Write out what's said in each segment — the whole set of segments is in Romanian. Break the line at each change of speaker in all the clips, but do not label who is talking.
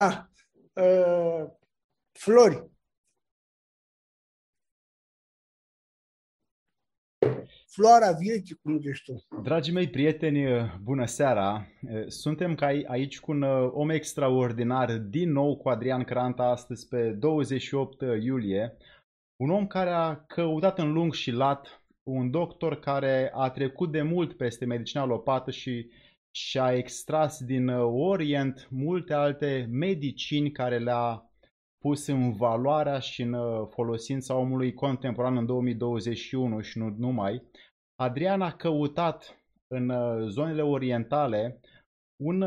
Ah, uh, flori. Floarea vieții, cum zici tu.
Dragii mei prieteni, bună seara! Suntem ca aici cu un uh, om extraordinar, din nou cu Adrian Cranta, astăzi pe 28 iulie. Un om care a căutat în lung și lat, un doctor care a trecut de mult peste medicina alopată și și-a extras din uh, Orient multe alte medicini care le-a pus în valoarea și în uh, folosința omului contemporan în 2021 și nu numai. Adrian a căutat în uh, zonele orientale un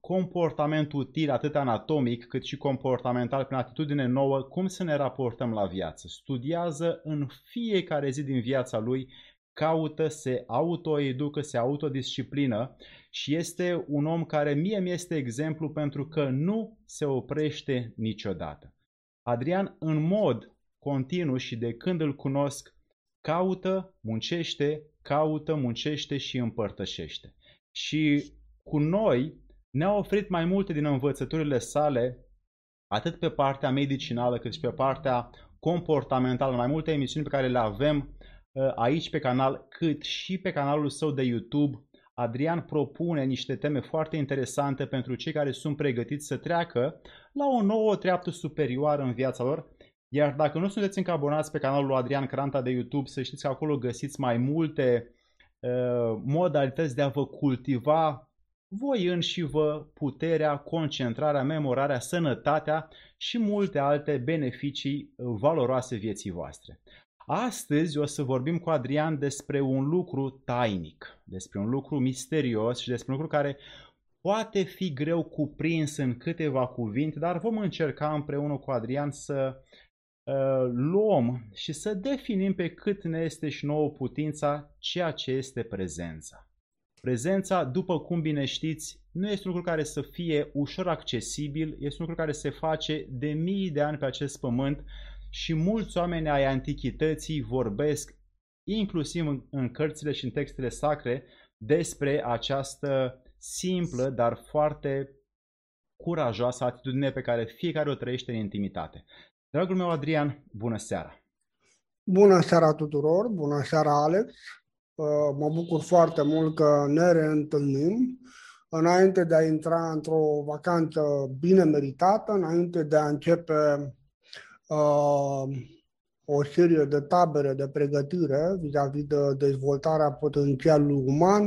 comportament util atât anatomic cât și comportamental prin atitudine nouă, cum să ne raportăm la viață. Studiază în fiecare zi din viața lui caută, se autoeducă, se autodisciplină și este un om care mie mi este exemplu pentru că nu se oprește niciodată. Adrian, în mod continuu și de când îl cunosc, caută, muncește, caută, muncește și împărtășește. Și cu noi ne-a oferit mai multe din învățăturile sale, atât pe partea medicinală cât și pe partea comportamentală, mai multe emisiuni pe care le avem Uh, aici pe canal, cât și pe canalul său de YouTube. Adrian propune niște teme foarte interesante pentru cei care sunt pregătiți să treacă la o nouă treaptă superioară în viața lor. Iar dacă nu sunteți încă abonați pe canalul lui Adrian Cranta de YouTube, să știți că acolo găsiți mai multe uh, modalități de a vă cultiva voi înși vă puterea, concentrarea, memorarea, sănătatea și multe alte beneficii valoroase vieții voastre. Astăzi o să vorbim cu Adrian despre un lucru tainic, despre un lucru misterios și despre un lucru care poate fi greu cuprins în câteva cuvinte, dar vom încerca împreună cu Adrian să uh, luăm și să definim pe cât ne este și nouă putința ceea ce este prezența. Prezența, după cum bine știți, nu este un lucru care să fie ușor accesibil, este un lucru care se face de mii de ani pe acest pământ și mulți oameni ai antichității vorbesc, inclusiv în, în cărțile și în textele sacre, despre această simplă, dar foarte curajoasă atitudine pe care fiecare o trăiește în intimitate. Dragul meu Adrian, bună seara!
Bună seara tuturor, bună seara Alex! Uh, mă bucur foarte mult că ne reîntâlnim înainte de a intra într-o vacanță bine meritată, înainte de a începe uh, o serie de tabere de pregătire vis-a-vis de dezvoltarea potențialului uman.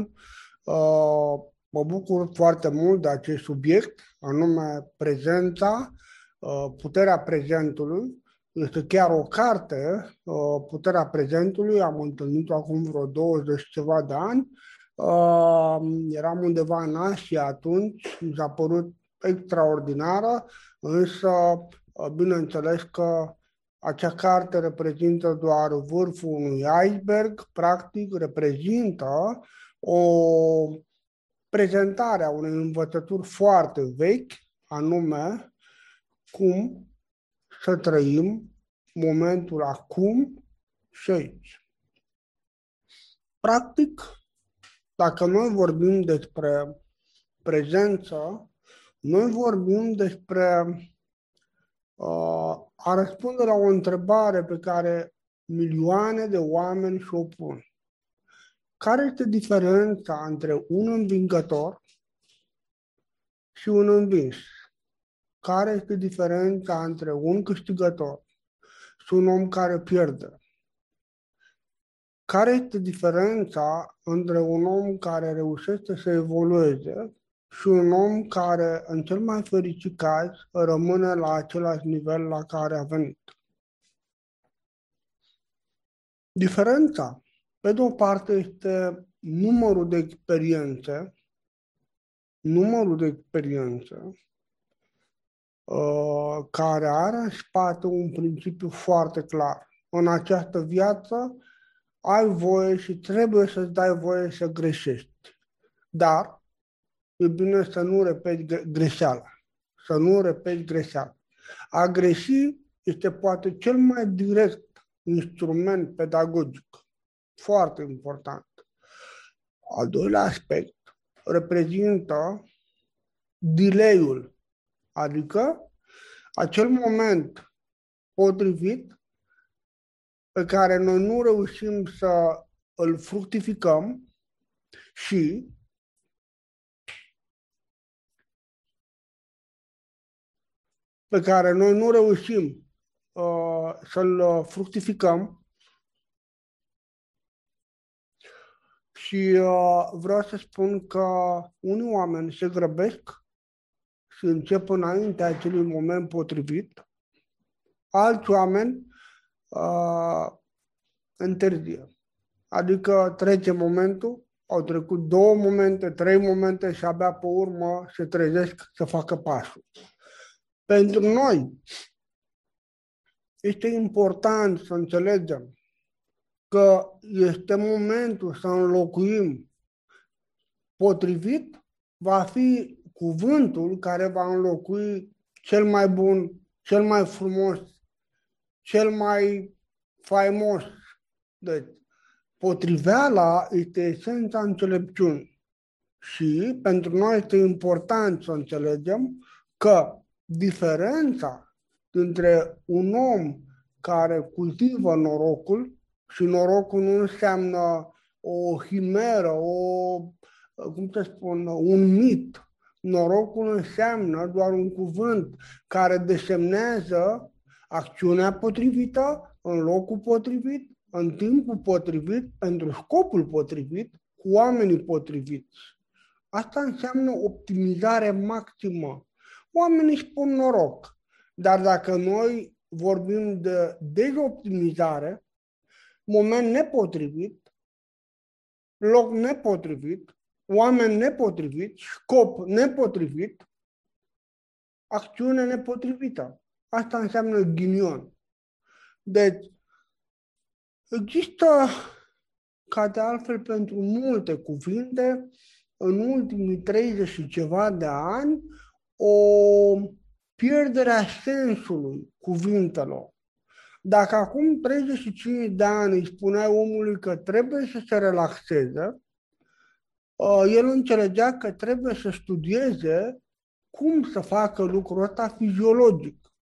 Uh, mă bucur foarte mult de acest subiect, anume prezența, uh, puterea prezentului. Este chiar o carte, uh, Puterea prezentului, am întâlnit-o acum vreo 20 ceva de ani. Uh, eram undeva în Asia atunci, mi s-a părut extraordinară, însă Uh, bineînțeles că acea carte reprezintă doar vârful unui iceberg, practic reprezintă o prezentare a unei învățături foarte vechi, anume cum să trăim momentul acum și aici. Practic, dacă noi vorbim despre prezență, noi vorbim despre a răspunde la o întrebare pe care milioane de oameni și-o pun. Care este diferența între un învingător și un învins? Care este diferența între un câștigător și un om care pierde? Care este diferența între un om care reușește să evolueze și un om care, în cel mai fericit caz, rămâne la același nivel la care a venit. Diferența, pe de o parte, este numărul de experiențe, numărul de experiențe uh, care are în spate un principiu foarte clar. În această viață ai voie și trebuie să-ți dai voie să greșești. Dar e bine să nu repeti greșeala. Să nu repeti greșeala. A greși este poate cel mai direct instrument pedagogic. Foarte important. Al doilea aspect reprezintă delay-ul Adică acel moment potrivit pe care noi nu reușim să îl fructificăm și pe care noi nu reușim uh, să-l fructificăm și uh, vreau să spun că unii oameni se grăbesc și încep înainte acelui moment potrivit, alți oameni uh, întârzie. Adică trece momentul, au trecut două momente, trei momente și abia pe urmă se trezesc să facă pasul. Pentru noi este important să înțelegem că este momentul să înlocuim potrivit, va fi cuvântul care va înlocui cel mai bun, cel mai frumos, cel mai faimos. Deci, potriveala este esența înțelepciunii. Și pentru noi este important să înțelegem că diferența dintre un om care cultivă norocul și norocul nu înseamnă o himeră, o, cum să spun, un mit. Norocul înseamnă doar un cuvânt care desemnează acțiunea potrivită, în locul potrivit, în timpul potrivit, pentru scopul potrivit, cu oamenii potriviți. Asta înseamnă optimizare maximă. Oamenii spun noroc, dar dacă noi vorbim de dezoptimizare, moment nepotrivit, loc nepotrivit, oameni nepotrivit, scop nepotrivit, acțiune nepotrivită. Asta înseamnă ghinion. Deci, există, ca de altfel pentru multe cuvinte, în ultimii 30 și ceva de ani, o pierdere a sensului cuvintelor. Dacă acum 35 de ani îi spuneai omului că trebuie să se relaxeze, uh, el înțelegea că trebuie să studieze cum să facă lucrul ăsta fiziologic.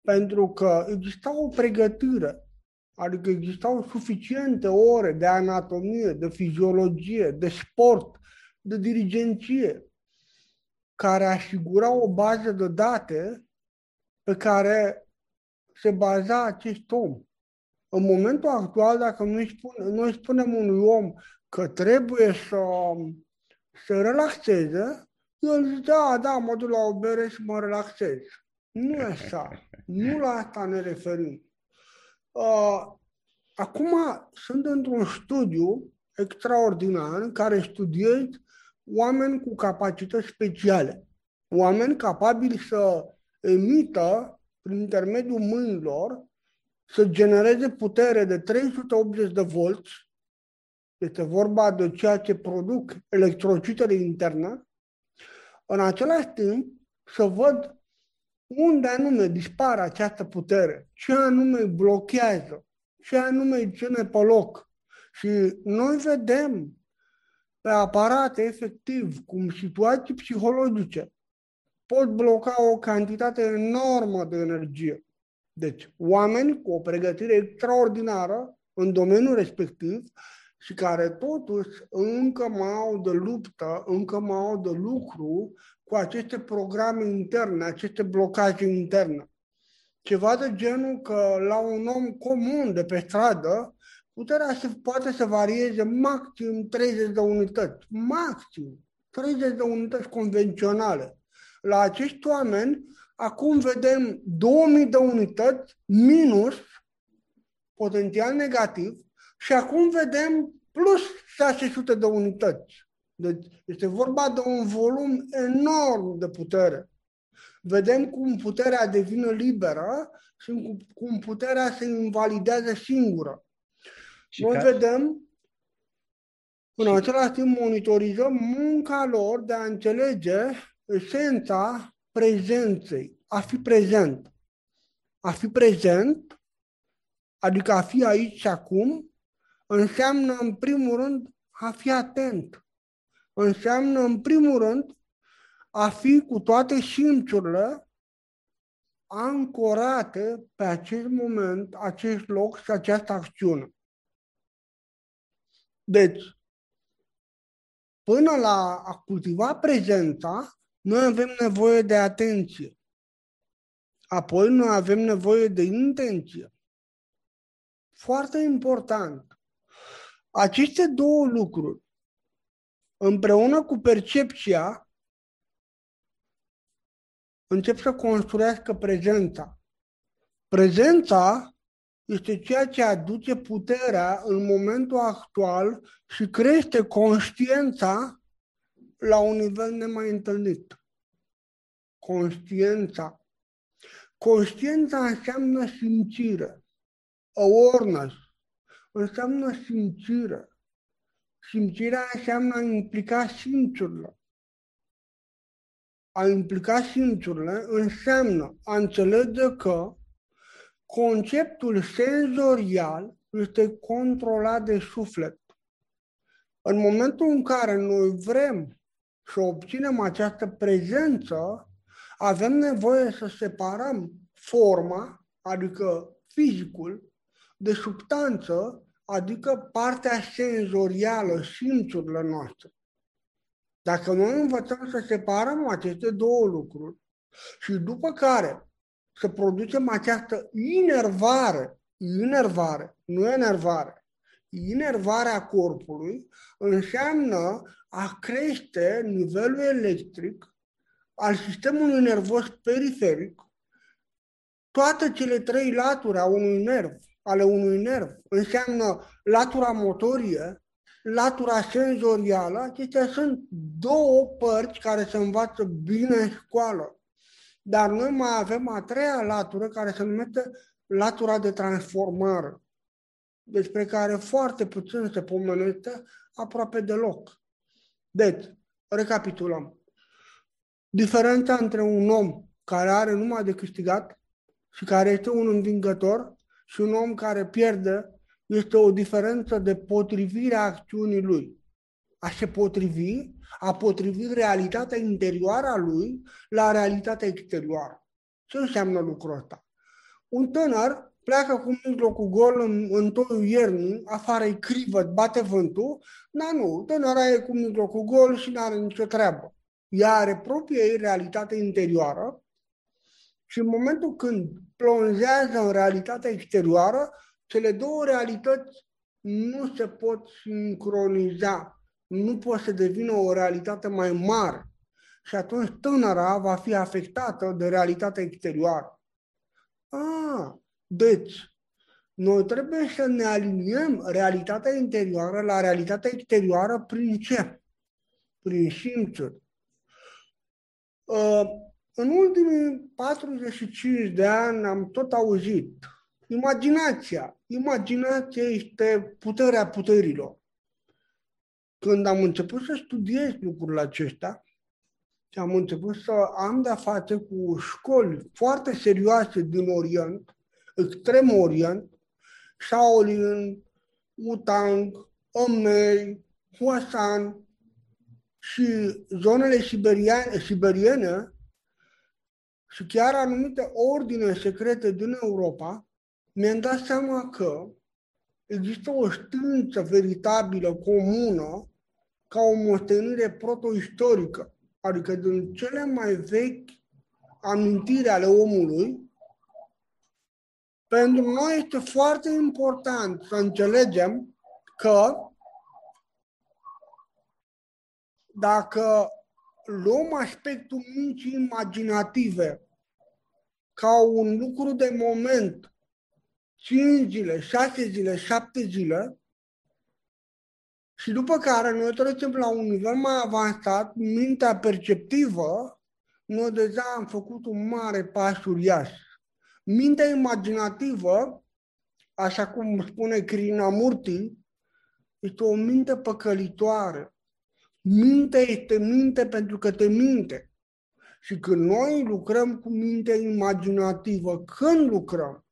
Pentru că exista o pregătire, adică existau suficiente ore de anatomie, de fiziologie, de sport, de dirigenție, care asigura o bază de date pe care se baza acest om. În momentul actual, dacă noi, spune, noi spunem unui om că trebuie să să relaxeze, el zice, da, da, mă duc la o bere și mă relaxez. Nu e așa. Nu la asta ne referim. Uh, acum sunt într-un studiu extraordinar în care studiez oameni cu capacități speciale. Oameni capabili să emită prin intermediul mâinilor, să genereze putere de 380 de volți, este vorba de ceea ce produc electrocitele interne, în același timp să văd unde anume dispare această putere, ce anume blochează, ce anume îi ține pe loc. Și noi vedem pe aparate efectiv cum situații psihologice pot bloca o cantitate enormă de energie. Deci, oameni cu o pregătire extraordinară în domeniul respectiv și care totuși încă mai au de luptă, încă mai au de lucru cu aceste programe interne, aceste blocaje interne. Ceva de genul că la un om comun de pe stradă, puterea se poate să varieze maxim 30 de unități. Maxim 30 de unități convenționale la acești oameni, acum vedem 2000 de unități minus potențial negativ și acum vedem plus 600 de unități. Deci este vorba de un volum enorm de putere. Vedem cum puterea devine liberă și cum puterea se invalidează singură. Și Noi ca... vedem, în același timp monitorizăm munca lor de a înțelege esența prezenței, a fi prezent. A fi prezent, adică a fi aici și acum, înseamnă în primul rând a fi atent. Înseamnă în primul rând a fi cu toate simțurile ancorate pe acest moment, acest loc și această acțiune. Deci, până la a cultiva prezența, noi avem nevoie de atenție. Apoi noi avem nevoie de intenție. Foarte important. Aceste două lucruri, împreună cu percepția, încep să construiască prezența. Prezența este ceea ce aduce puterea în momentul actual și crește conștiența la un nivel nemai întâlnit. Conștiența. Conștiența înseamnă simțire. Awareness înseamnă simțire. Simțirea înseamnă a implica simțurile. A implica simțurile înseamnă a înțelege că conceptul senzorial este controlat de suflet. În momentul în care noi vrem să obținem această prezență, avem nevoie să separăm forma, adică fizicul, de substanță, adică partea senzorială, simțurile noastre. Dacă noi învățăm să separăm aceste două lucruri și după care să producem această inervare, inervare, nu enervare, inervarea corpului înseamnă a crește nivelul electric al sistemului nervos periferic, toate cele trei laturi a unui nerv, ale unui nerv, înseamnă latura motorie, latura senzorială, acestea sunt două părți care se învață bine în școală. Dar noi mai avem a treia latură care se numește latura de transformare, despre care foarte puțin se pomenește, aproape deloc. Deci, recapitulăm. Diferența între un om care are numai de câștigat și care este un învingător și un om care pierde este o diferență de potrivire a acțiunii lui. A se potrivi, a potrivi realitatea interioară a lui la realitatea exterioară. Ce înseamnă lucrul ăsta? Un tânăr pleacă cu mijlocul gol în, în toiul iernii, afară e crivă, bate vântul, dar nu, tânăra e cu mijlocul gol și nu are nicio treabă. Ea are propria ei realitate interioară și în momentul când plonjează în realitatea exterioară, cele două realități nu se pot sincroniza, nu pot să devină o realitate mai mare. Și atunci tânăra va fi afectată de realitatea exterioară. Ah, deci, noi trebuie să ne aliniem realitatea interioară la realitatea exterioară prin ce? Prin simțuri. Uh, în ultimii 45 de ani am tot auzit imaginația. Imaginația este puterea puterilor. Când am început să studiez lucrurile acestea, și am început să am de-a face cu școli foarte serioase din Orient, extrem orient, Shaolin, Wutang, Omei, Huasan și zonele siberiane, siberiene și chiar anumite ordine secrete din Europa, mi-am dat seama că există o știință veritabilă, comună, ca o moștenire protoistorică, adică din cele mai vechi amintiri ale omului, pentru noi este foarte important să înțelegem că dacă luăm aspectul muncii imaginative ca un lucru de moment, 5 zile, 6 zile, 7 zile, și după care noi trecem la un nivel mai avansat, mintea perceptivă, noi deja am făcut un mare pas uriaș. Mintea imaginativă, așa cum spune Krishnamurti, este o minte păcălitoare. Mintea este minte pentru că te minte. Și când noi lucrăm cu mintea imaginativă, când lucrăm?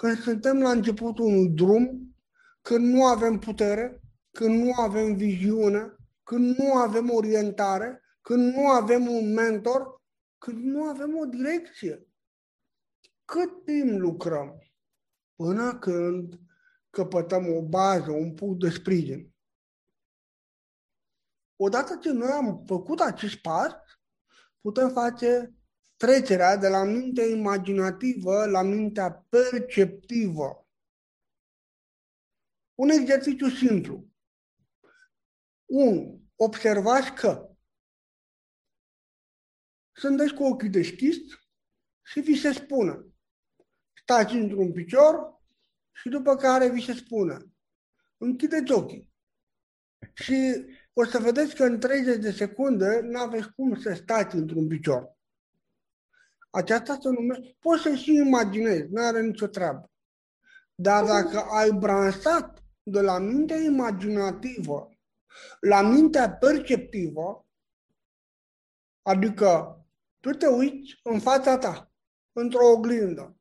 Când suntem la începutul unui drum, când nu avem putere, când nu avem viziune, când nu avem orientare, când nu avem un mentor, când nu avem o direcție. Cât timp lucrăm până când căpătăm o bază, un punct de sprijin? Odată ce noi am făcut acest pas, putem face trecerea de la mintea imaginativă la mintea perceptivă. Un exercițiu simplu. 1. Observați că sunteți cu ochii deschiși și vi se spune stați într-un picior și după care vi se spune închideți ochii. Și o să vedeți că în 30 de secunde nu aveți cum să stați într-un picior. Aceasta se numește, poți să și imaginezi, nu are nicio treabă. Dar dacă ai bransat de la mintea imaginativă la mintea perceptivă, adică tu te uiți în fața ta, într-o oglindă.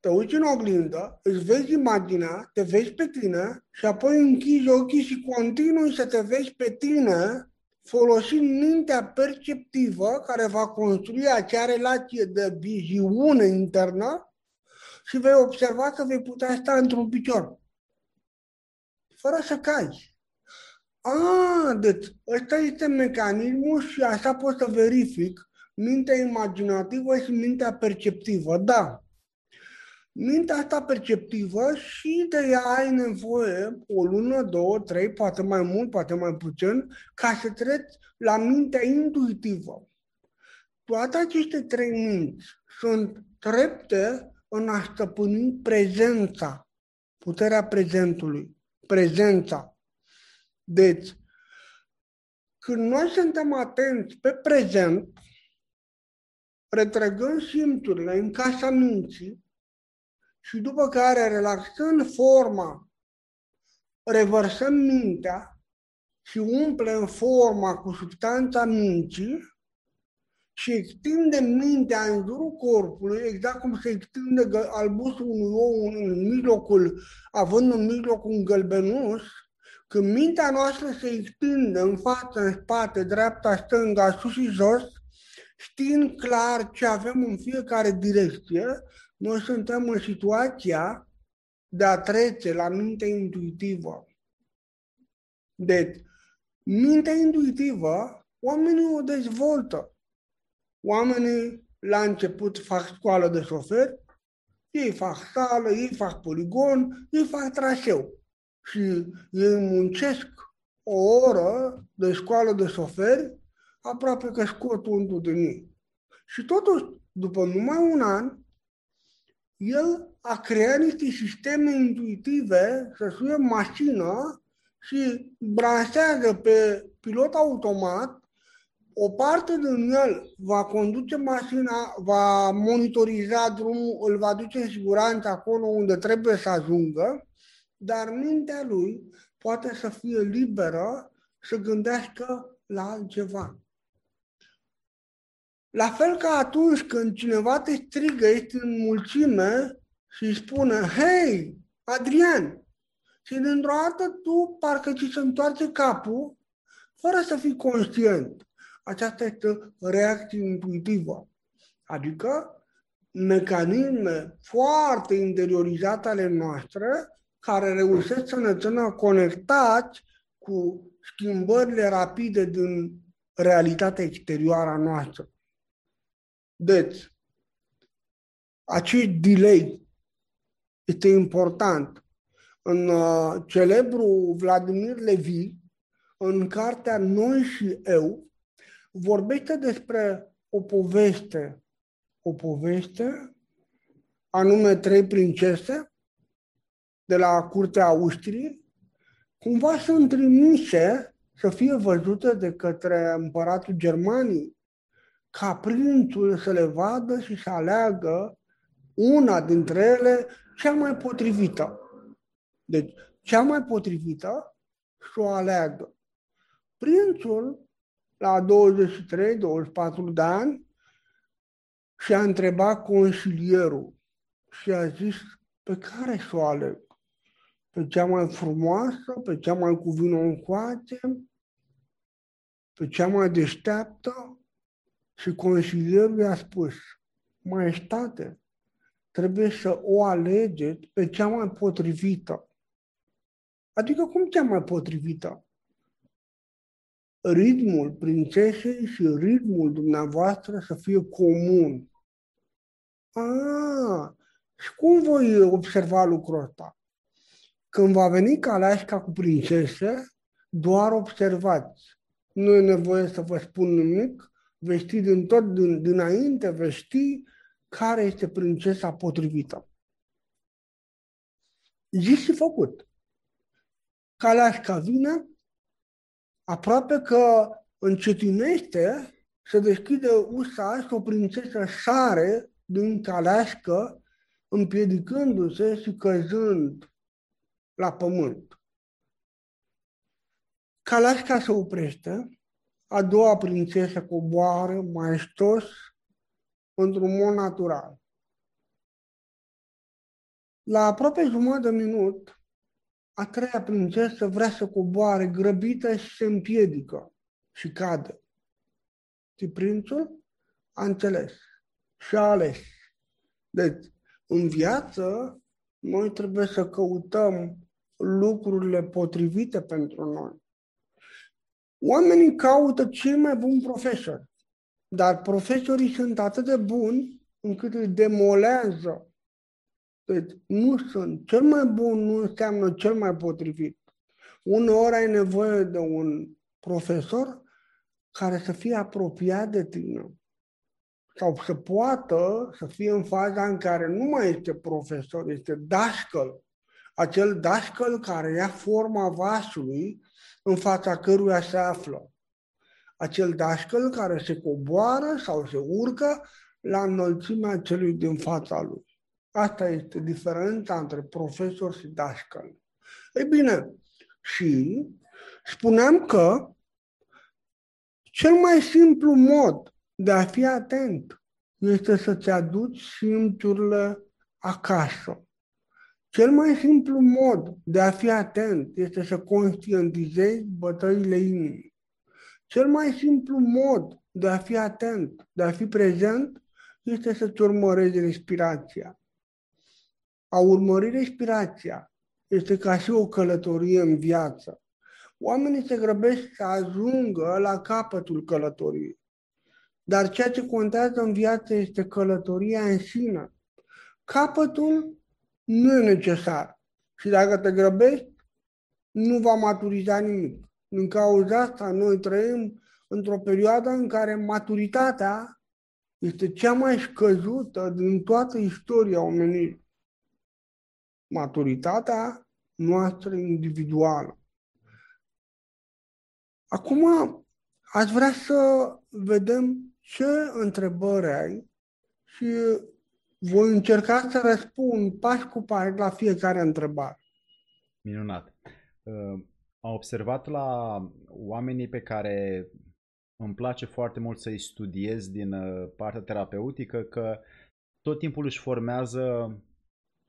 Te uiți în oglindă, îți vezi imaginea, te vezi pe tine și apoi închizi ochii și continui să te vezi pe tine folosind mintea perceptivă care va construi acea relație de viziune internă și vei observa că vei putea sta într-un picior. Fără să cai. A, deci ăsta este mecanismul și așa pot să verific mintea imaginativă și mintea perceptivă. Da, mintea asta perceptivă și de ea ai nevoie o lună, două, trei, poate mai mult, poate mai puțin, ca să treci la mintea intuitivă. Toate aceste trei minți sunt trepte în a stăpâni prezența, puterea prezentului, prezența. Deci, când noi suntem atenți pe prezent, retrăgând simțurile în casa minții, și după care, relaxând forma, revărsăm mintea și umplem forma cu substanța minții și extindem mintea în jurul corpului, exact cum se extinde albusul unui ou în mijlocul, având în mijloc un gălbenuș, când mintea noastră se extinde în față, în spate, dreapta, stânga, sus și jos, știind clar ce avem în fiecare direcție, noi suntem în situația de a trece la mintea intuitivă. Deci, mintea intuitivă, oamenii o dezvoltă. Oamenii la început fac școală de șofer, ei fac sală, ei fac poligon, ei fac traseu. Și ei muncesc o oră de școală de șofer, aproape că scot unul din ei. Și totuși, după numai un an, el a creat niște sisteme intuitive să suie mașină și branșează pe pilot automat, o parte din el va conduce mașina, va monitoriza drumul, îl va duce în siguranță acolo unde trebuie să ajungă, dar mintea lui poate să fie liberă să gândească la altceva. La fel ca atunci când cineva te strigă, ești în mulțime și îi spune, hei, Adrian, și dintr-o dată tu parcă ți se întoarce capul fără să fii conștient. Aceasta este reacție intuitivă. Adică mecanisme foarte interiorizate ale noastre care reușesc să ne țină conectați cu schimbările rapide din realitatea exterioară a noastră. Deci, acest delay este important. În uh, celebru Vladimir Levi, în cartea Noi și Eu, vorbește despre o poveste, o poveste, anume trei princese de la curtea Austriei, cumva sunt trimise să fie văzute de către împăratul Germaniei ca prințul să le vadă și să aleagă una dintre ele cea mai potrivită. Deci, cea mai potrivită să o aleagă. Prințul, la 23-24 de ani, și-a întrebat consilierul și a zis pe care să o aleg? Pe cea mai frumoasă, pe cea mai cu vinul în coace? pe cea mai deșteaptă și consilierul i-a spus, Maestate, trebuie să o alegeți pe cea mai potrivită. Adică cum cea mai potrivită? Ritmul prințesei și ritmul dumneavoastră să fie comun. Ah, și cum voi observa lucrul ăsta? Când va veni Calașca cu prințese, doar observați. Nu e nevoie să vă spun nimic, veți ști din tot din, dinainte, veți ști care este prințesa potrivită. Zis și făcut. Calașca vine, aproape că încetinește, se deschide ușa și o prințesă sare din caleașcă, împiedicându-se și căzând la pământ. Calașca se oprește, a doua prințesă coboară maestos într-un mod natural. La aproape jumătate de minut, a treia prințesă vrea să coboare grăbită și se împiedică și cade. Și prințul a înțeles și a ales. Deci, în viață, noi trebuie să căutăm lucrurile potrivite pentru noi. Oamenii caută cei mai buni profesori, dar profesorii sunt atât de buni încât îi demolează. Deci nu sunt. Cel mai bun nu înseamnă cel mai potrivit. Uneori ai nevoie de un profesor care să fie apropiat de tine sau să poată să fie în faza în care nu mai este profesor, este dașcăl. Acel dașcăl care ia forma vasului în fața căruia se află. Acel dașcăl care se coboară sau se urcă la înălțimea celui din fața lui. Asta este diferența între profesor și dașcăl. Ei bine, și spuneam că cel mai simplu mod de a fi atent este să-ți aduci simțurile acasă. Cel mai simplu mod de a fi atent este să conștientizezi bătăile inimii. Cel mai simplu mod de a fi atent, de a fi prezent, este să-ți urmărezi respirația. A urmări respirația este ca și o călătorie în viață. Oamenii se grăbesc să ajungă la capătul călătoriei. Dar ceea ce contează în viață este călătoria în sine. Capătul nu e necesar. Și dacă te grăbești, nu va maturiza nimic. Din cauza asta, noi trăim într-o perioadă în care maturitatea este cea mai scăzută din toată istoria omenirii. Maturitatea noastră individuală. Acum, aș vrea să vedem ce întrebări ai și voi încerca să răspund pas cu pas la fiecare întrebare.
Minunat. Uh, am observat la oamenii pe care îmi place foarte mult să-i studiez din uh, partea terapeutică că tot timpul își formează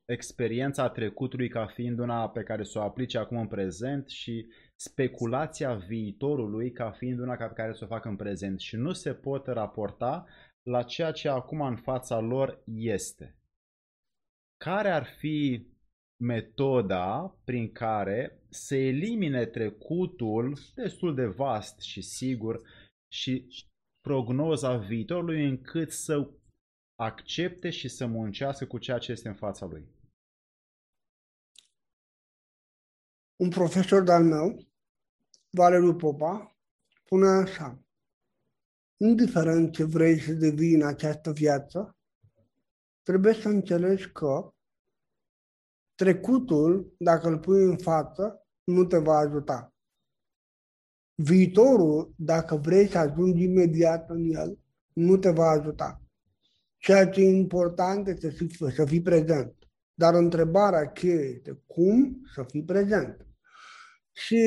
experiența trecutului ca fiind una pe care să o aplice acum în prezent și speculația viitorului ca fiind una pe care să o facă în prezent și nu se pot raporta la ceea ce acum în fața lor este. Care ar fi metoda prin care se elimine trecutul destul de vast și sigur și prognoza viitorului încât să accepte și să muncească cu ceea ce este în fața lui?
Un profesor de-al meu, Valeriu Popa, spune așa, indiferent ce vrei să devii în această viață, trebuie să înțelegi că trecutul, dacă îl pui în față, nu te va ajuta. Viitorul, dacă vrei să ajungi imediat în el, nu te va ajuta. Ceea ce e important este să fii, să fii prezent. Dar întrebarea cheie este cum să fii prezent. Și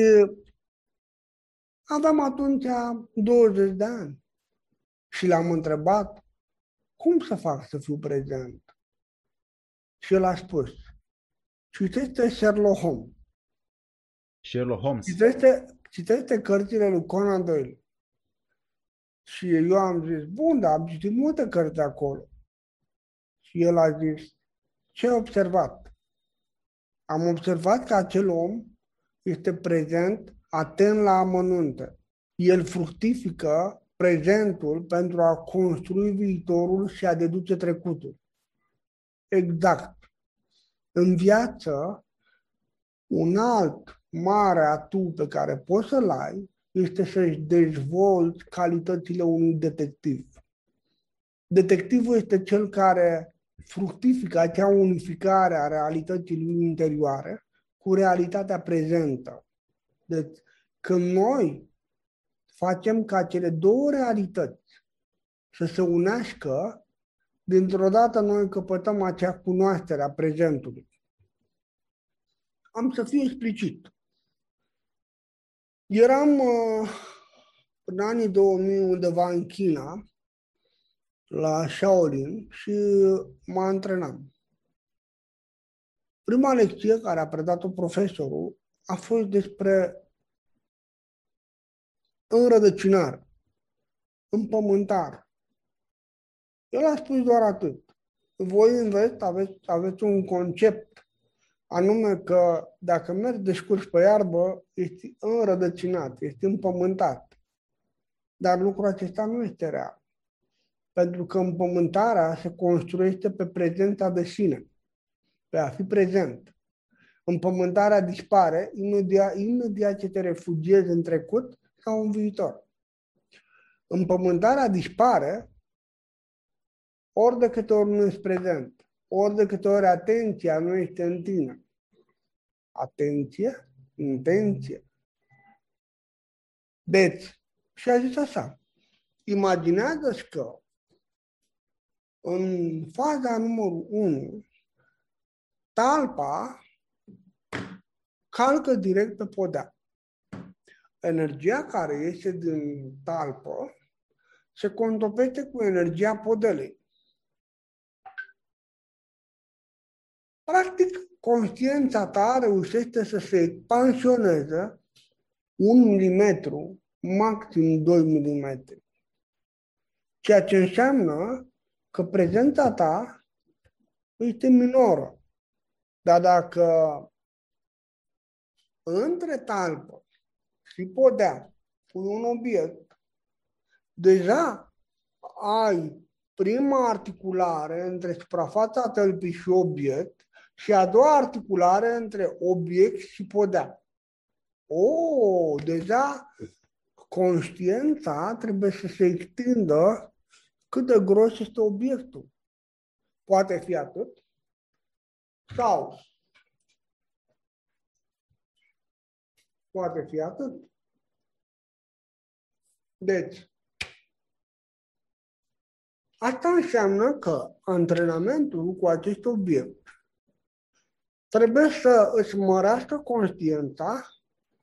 aveam atunci 20 de ani și l-am întrebat cum să fac să fiu prezent. Și el a spus, citește Sherlock Holmes.
Sherlock Holmes.
Citește, citește cărțile lui Conan Doyle. Și eu am zis, bun, dar am citit multe cărți acolo. Și el a zis, ce ai observat? Am observat că acel om este prezent, atent la amănunte. El fructifică prezentul pentru a construi viitorul și a deduce trecutul. Exact. În viață, un alt mare atu pe care poți să-l ai este să-și dezvolți calitățile unui detectiv. Detectivul este cel care fructifică acea unificare a realității lui interioare cu realitatea prezentă. Deci, când noi facem ca cele două realități să se unească, dintr-o dată noi căpătăm acea cunoaștere a prezentului. Am să fiu explicit. Eram uh, în anii 2000 undeva în China, la Shaolin și mă antrenam. Prima lecție care a predat-o profesorul a fost despre înrădăcinar, împământar. El a spus doar atât. Voi în vest aveți, aveți un concept anume că dacă mergi descurs pe iarbă, ești înrădăcinat, ești împământat. Dar lucrul acesta nu este real. Pentru că împământarea se construiește pe prezența de sine, pe a fi prezent. Împământarea dispare imediat, imediat ce te refugiezi în trecut sau în viitor. Împământarea dispare ori de câte ori nu ești prezent, ori de câte ori atenția nu este în tine. Atenție, intenție. Deci, și a zis așa, imaginează-ți că în faza numărul 1, talpa calcă direct pe podea. Energia care iese din talpă se contopește cu energia podelei. Practic, conștiința ta reușește să se expansioneze un milimetru, maxim 2 mm. Ceea ce înseamnă că prezența ta este minoră. Dar dacă între talpă și podea pui un obiect, deja ai prima articulare între suprafața tălpii și obiect și a doua articulare între obiect și podea. O, deja conștiința trebuie să se extindă cât de gros este obiectul. Poate fi atât sau poate fi atât. Deci, asta înseamnă că antrenamentul cu acest obiect trebuie să îți mărească conștiința,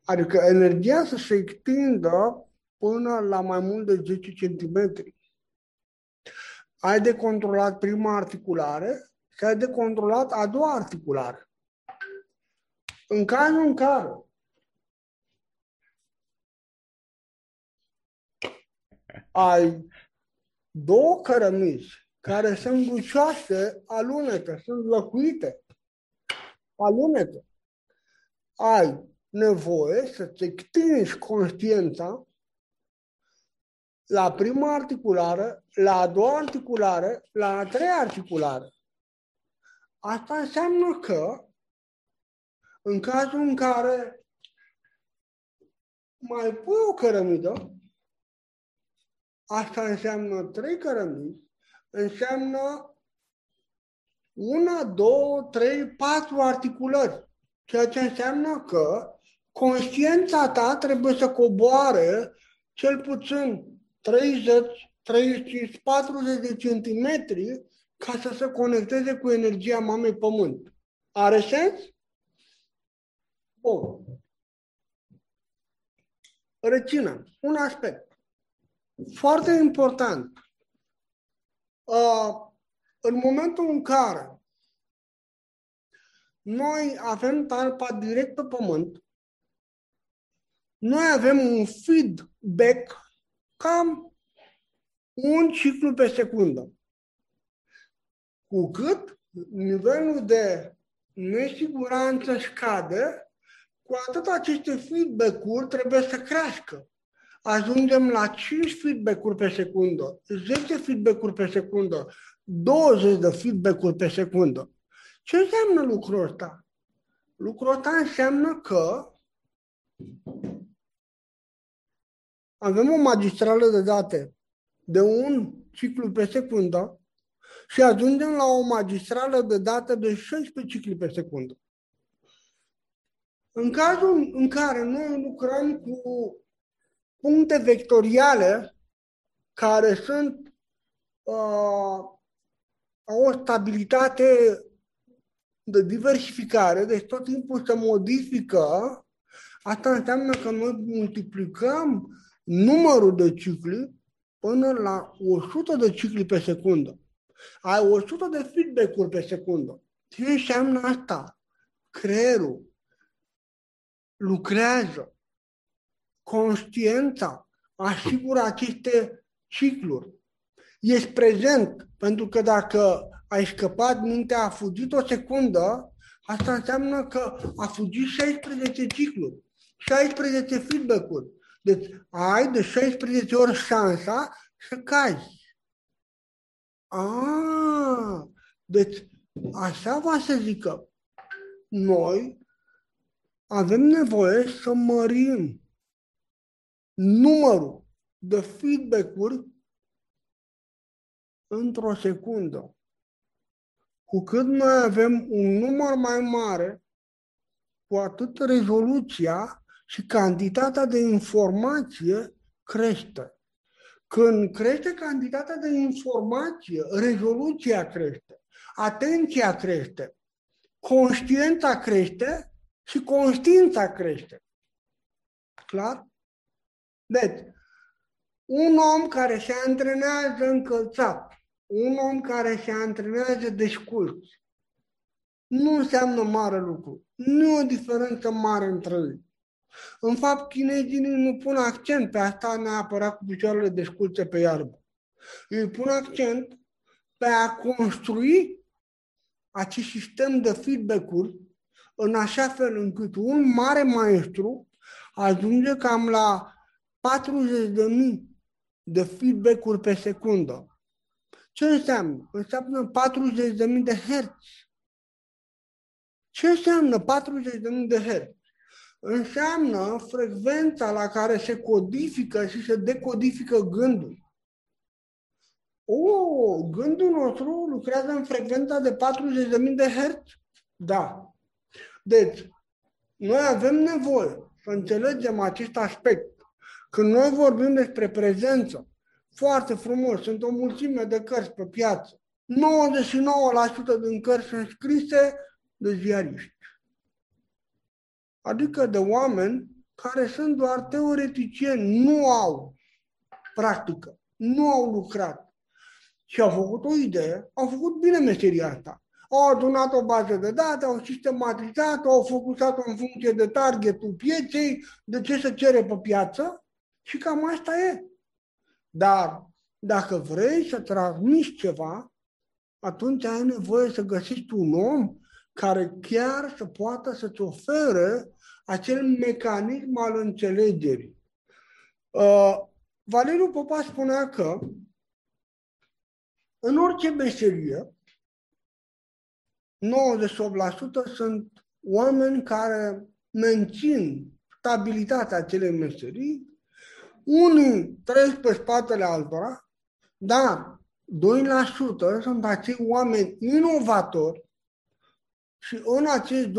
adică energia să se extindă până la mai mult de 10 cm ai de controlat prima articulare și ai de controlat a doua articulare. În cazul în care ai două cărămizi care sunt lucioase, alunetă, sunt locuite, alunetă, ai nevoie să-ți extinzi conștiința la prima articulară, la a doua articulară, la a treia articulară. Asta înseamnă că, în cazul în care mai pui o cărămidă, asta înseamnă trei cărămizi, înseamnă una, două, trei, patru articulări. Ceea ce înseamnă că conștiința ta trebuie să coboare cel puțin 30, 35, 40 de centimetri ca să se conecteze cu energia mamei pământ. Are sens? Bun. Reținem un aspect foarte important. Uh, în momentul în care noi avem talpa direct pe pământ, noi avem un feedback cam un ciclu pe secundă. Cu cât nivelul de nesiguranță scade, cu atât aceste feedback-uri trebuie să crească. Ajungem la 5 feedback-uri pe secundă, 10 feedback-uri pe secundă, 20 de feedback-uri pe secundă. Ce înseamnă lucrul ăsta? Lucrul ăsta înseamnă că avem o magistrală de date de un ciclu pe secundă și ajungem la o magistrală de date de 16 cicli pe secundă. În cazul în care noi lucrăm cu puncte vectoriale care sunt uh, au o stabilitate de diversificare, deci tot timpul se modifică, asta înseamnă că noi multiplicăm numărul de cicli până la 100 de cicli pe secundă. Ai 100 de feedback-uri pe secundă. Ce înseamnă asta? Creierul lucrează. Conștiența asigură aceste cicluri. Ești prezent, pentru că dacă ai scăpat, mintea a fugit o secundă, asta înseamnă că a fugit 16 cicluri, 16 feedback-uri. Deci ai de 16 ori șansa să cazi. Ah, deci așa va să zică. Noi avem nevoie să mărim numărul de feedback-uri într-o secundă. Cu cât noi avem un număr mai mare, cu atât rezoluția și cantitatea de informație crește. Când crește cantitatea de informație, rezoluția crește, atenția crește, conștiența crește și conștiința crește. Clar? Deci, un om care se antrenează încălțat, un om care se antrenează desculț, nu înseamnă mare lucru. Nu e o diferență mare între ei. În fapt, chinezii nu pun accent pe asta neapărat cu picioarele desculțe pe iarbă. Ei pun accent pe a construi acest sistem de feedback-uri în așa fel încât un mare maestru ajunge cam la 40.000 de feedback-uri pe secundă. Ce înseamnă? Înseamnă 40.000 de herți. Ce înseamnă 40.000 de herți? Înseamnă frecvența la care se codifică și se decodifică gândul. O, gândul nostru lucrează în frecvența de 40.000 de herți? Da. Deci, noi avem nevoie să înțelegem acest aspect. Când noi vorbim despre prezență, foarte frumos, sunt o mulțime de cărți pe piață. 99% din cărți sunt scrise de ziariști. Adică de oameni care sunt doar teoreticieni, nu au practică, nu au lucrat. Și au făcut o idee, au făcut bine meseria asta au adunat o bază de date, au sistematizat au focusat în funcție de targetul pieței, de ce se cere pe piață și cam asta e. Dar dacă vrei să transmiți ceva, atunci ai nevoie să găsești un om care chiar să poată să-ți ofere acel mecanism al înțelegerii. Uh, Valeriu Popa spunea că în orice meserie 98% sunt oameni care mențin stabilitatea acelei meserii, unii trăiesc pe spatele altora, dar 2% sunt acei oameni inovatori și în acești 2%, 0,01%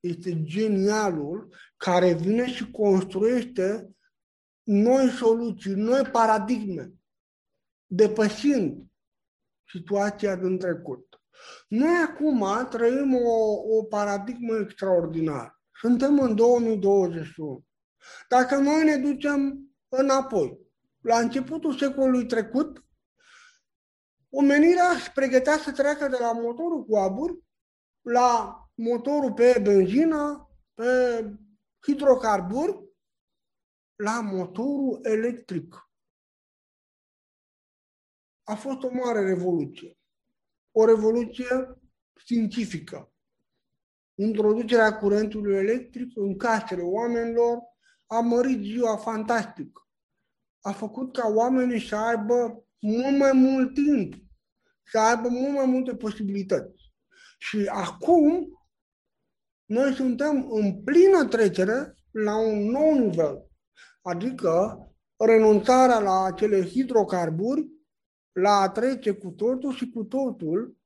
este genialul care vine și construiește noi soluții, noi paradigme, depășind situația din trecut. Noi acum trăim o, o paradigmă extraordinară. Suntem în 2021. Dacă noi ne ducem înapoi, la începutul secolului trecut, omenirea își pregătea să treacă de la motorul cu abur la motorul pe benzină, pe hidrocarburi, la motorul electric. A fost o mare revoluție. O revoluție științifică. Introducerea curentului electric în casele oamenilor a mărit ziua fantastic. A făcut ca oamenii să aibă mult mai mult timp, să aibă mult mai multe posibilități. Și acum noi suntem în plină trecere la un nou nivel, adică renunțarea la acele hidrocarburi, la a trece cu totul și cu totul,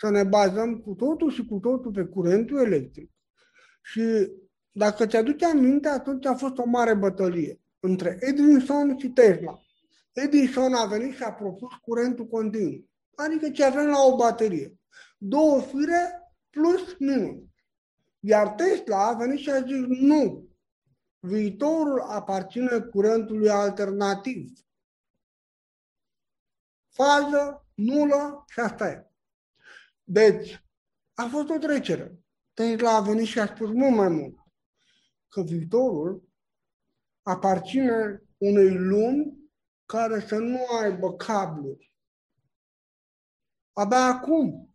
să ne bazăm cu totul și cu totul pe curentul electric. Și dacă ți-aduce aminte, atunci a fost o mare bătălie între Edison și Tesla. Edison a venit și a propus curentul continuu, adică ce avem la o baterie. Două fire plus minus. Iar Tesla a venit și a zis nu, viitorul aparține curentului alternativ. Fază nulă și asta e. Deci, a fost o trecere. Tesla a venit și a spus mult mai mult că viitorul aparține unei lumi care să nu aibă cabluri. Abia acum,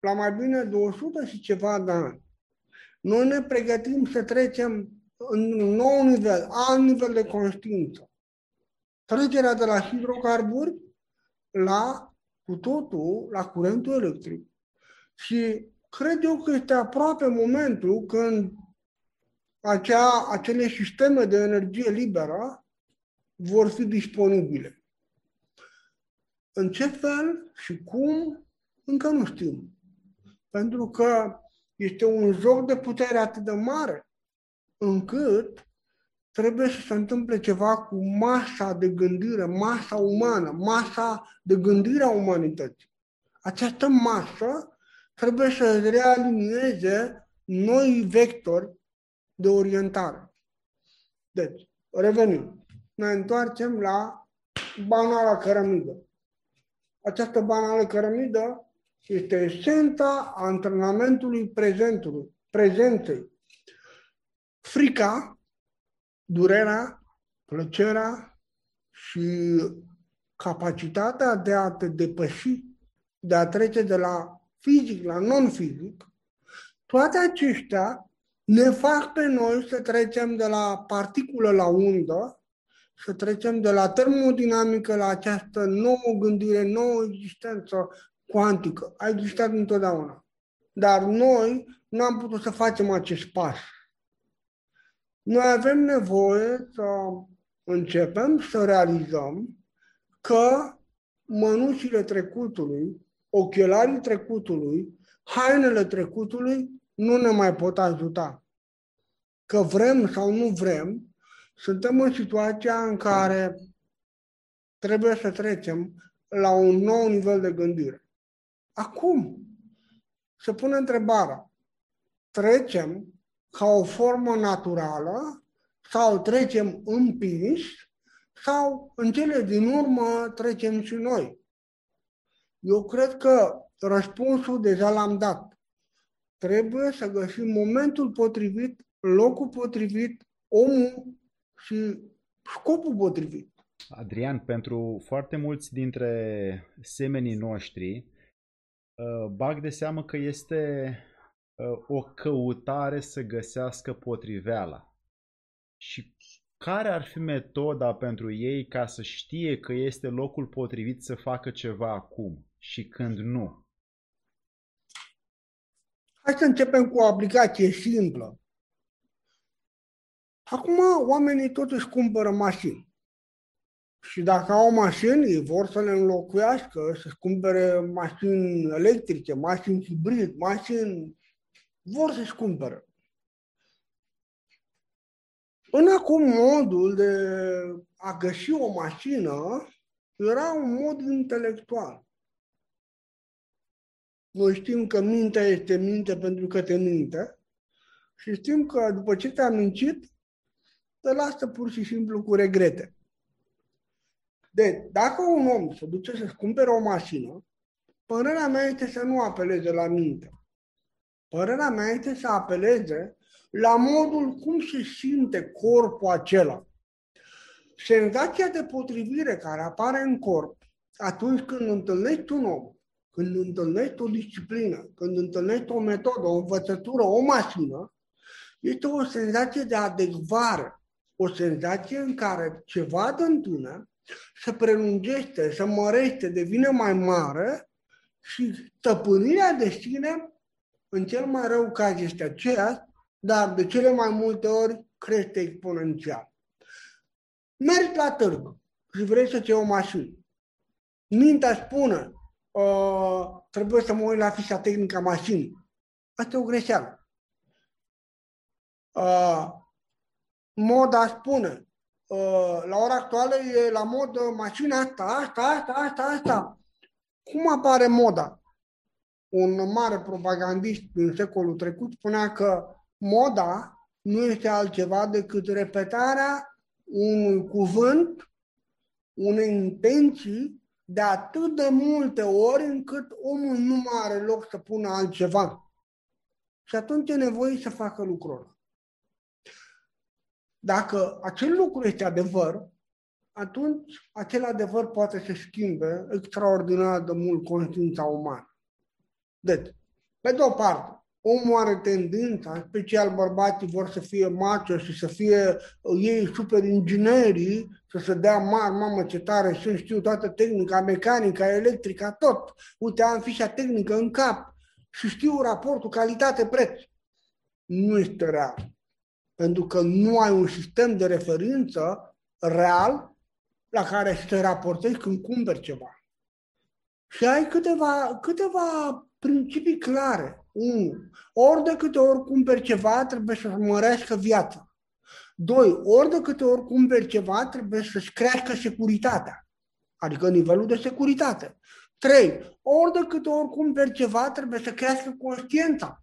la mai bine de 100 și ceva de ani, noi ne pregătim să trecem în un nou nivel, alt nivel de conștiință. Trecerea de la hidrocarburi la cu totul la curentul electric. Și cred eu că este aproape momentul când acea, acele sisteme de energie liberă vor fi disponibile. În ce fel și cum, încă nu știm. Pentru că este un joc de putere atât de mare încât trebuie să se întâmple ceva cu masa de gândire, masa umană, masa de gândire a umanității. Această masă trebuie să realinieze noi vectori de orientare. Deci, revenim. Ne întoarcem la banala cărămidă. Această banală cărămidă este esența antrenamentului prezentului, prezenței. Frica, durerea, plăcerea și capacitatea de a te depăși, de a trece de la fizic la non-fizic, toate acestea ne fac pe noi să trecem de la particulă la undă, să trecem de la termodinamică la această nouă gândire, nouă existență cuantică. A existat întotdeauna. Dar noi nu am putut să facem acest pas. Noi avem nevoie să începem să realizăm că mănușile trecutului, ochelarii trecutului, hainele trecutului nu ne mai pot ajuta. Că vrem sau nu vrem, suntem în situația în care trebuie să trecem la un nou nivel de gândire. Acum se pune întrebarea, trecem ca o formă naturală sau trecem împinși sau în cele din urmă trecem și noi? Eu cred că răspunsul deja l-am dat. Trebuie să găsim momentul potrivit, locul potrivit, omul și scopul potrivit.
Adrian, pentru foarte mulți dintre semenii noștri, uh, bag de seamă că este uh, o căutare să găsească potriveala. Și care ar fi metoda pentru ei ca să știe că este locul potrivit să facă ceva acum și când nu?
Hai să începem cu o aplicație simplă. Acum oamenii totuși cumpără mașini. Și dacă au mașini, ei vor să le înlocuiască, să-și cumpere mașini electrice, mașini hibrid, mașini... Vor să-și cumpere. Până acum, modul de a găsi o mașină era un mod intelectual. Noi știm că mintea este minte pentru că te minte și știm că după ce te-a mințit, te lasă pur și simplu cu regrete. Deci, dacă un om se duce să-și cumpere o mașină, părerea mea este să nu apeleze la minte. Părerea mea este să apeleze la modul cum se simte corpul acela. Senzația de potrivire care apare în corp atunci când întâlnești un om, când întâlnești o disciplină, când întâlnești o metodă, o învățătură, o mașină, este o senzație de adecvare, o senzație în care ceva de tine se prelungește, se mărește, devine mai mare și stăpânirea de sine, în cel mai rău caz, este aceeași, dar de cele mai multe ori crește exponențial. Mergi la târg și vrei să-ți iei o mașină. Mintea spune, uh, trebuie să mă uit la fișa tehnică a mașinii. Asta e o greșeală. Uh, moda spune, uh, la ora actuală e la mod mașina asta, asta, asta, asta, asta. Cum apare moda? Un mare propagandist din secolul trecut spunea că moda nu este altceva decât repetarea unui cuvânt, unei intenții de atât de multe ori încât omul nu mai are loc să pună altceva. Și atunci e nevoie să facă lucrul ăla. Dacă acel lucru este adevăr, atunci acel adevăr poate să schimbe extraordinar de mult conștiința umană. Deci, pe de o parte, omul are tendința, special bărbații vor să fie macho și să fie uh, ei super inginerii, să se dea mari, mamă ce tare, și știu toată tehnica, mecanica, electrica, tot. Uite, am fișa tehnică în cap și știu raportul calitate-preț. Nu este real. Pentru că nu ai un sistem de referință real la care să te raportezi când cumperi ceva. Și ai câteva, câteva principii clare. Unu, ori de câte ori cumperi ceva, trebuie să mărească viața. Doi, ori de câte ori cumperi ceva, trebuie să-și crească securitatea, adică nivelul de securitate. Trei, ori de câte ori cumperi ceva, trebuie să crească conștiința.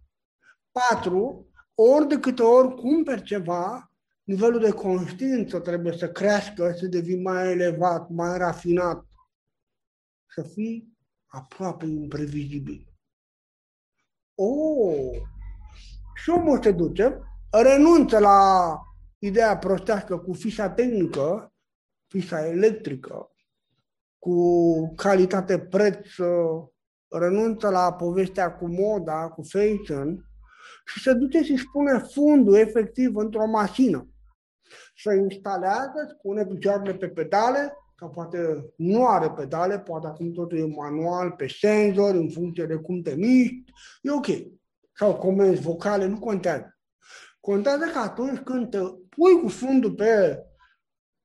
Patru, ori de câte ori cumperi ceva, nivelul de conștiință trebuie să crească, să devii mai elevat, mai rafinat, să fii aproape imprevizibil. Oh! Și omul se duce, renunță la ideea prostească cu fișa tehnică, fișa electrică, cu calitate preț, renunță la povestea cu moda, cu fashion și se duce și spune fundul efectiv într-o mașină. Se instalează, spune picioarele pe pedale, că poate nu are pedale, poate acum totul e manual, pe senzor, în funcție de cum te miști, e ok. Sau comenzi vocale, nu contează. Contează că atunci când te pui cu fundul pe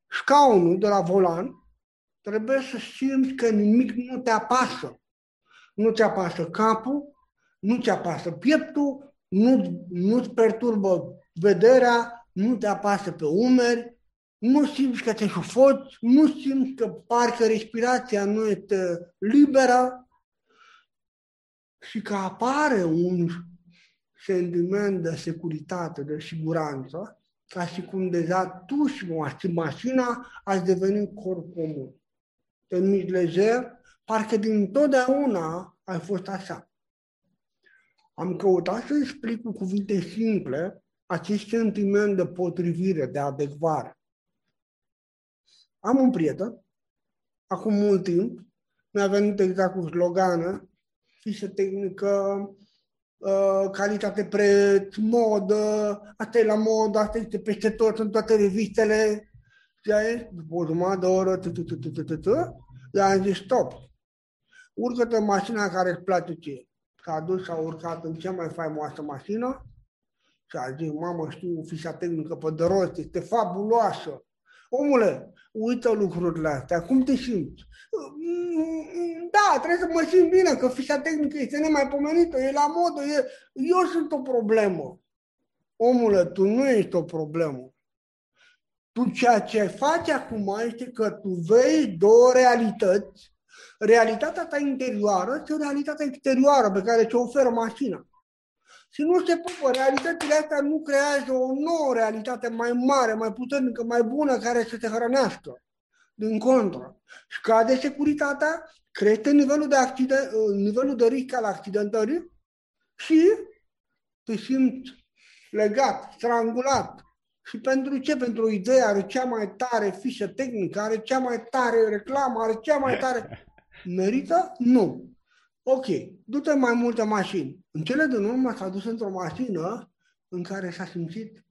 scaunul de la volan, trebuie să simți că nimic nu te apasă. Nu ți apasă capul, nu ți apasă pieptul, nu, nu-ți perturbă vederea, nu te apasă pe umeri, nu simți că te sufoci, nu simți că parcă respirația nu este liberă și că apare un sentiment de securitate, de siguranță, ca și cum deja tu și mașina ați devenit corp comun. Te mici lejer, parcă din totdeauna ai fost așa. Am căutat să explic cu cuvinte simple acest sentiment de potrivire, de adecvare. Am un prieten, acum mult timp, mi-a venit exact cu slogană, fișă tehnică, uh, calitate preț, modă, asta e la modă, asta este peste tot, în toate revistele. Și după o jumătate de oră, i-am zis stop. Urcă-te în mașina care îți place ție. S-a dus, s-a urcat în cea mai faimoasă mașină și a zis, mamă, știu fișa tehnică pe de rost, este fabuloasă. Omule, uită lucrurile astea, cum te simți? Da, trebuie să mă simt bine, că fișa tehnică este nemaipomenită, e la modă, e... eu sunt o problemă. Omule, tu nu ești o problemă. Tu ceea ce faci acum este că tu vezi două realități, realitatea ta interioară și realitatea exterioară pe care ți-o oferă mașina. Și nu se pupă. Realitățile astea nu creează o nouă realitate mai mare, mai puternică, mai bună care să te hrănească. Din contră. Scade securitatea, crește nivelul de, accident, nivelul de risc al accidentării și te simți legat, strangulat. Și pentru ce? Pentru o idee are cea mai tare fișă tehnică, are cea mai tare reclamă, are cea mai tare... Merită? Nu. Ok, du-te mai multe mașini. În cele din urmă s-a dus într-o mașină în care s-a simțit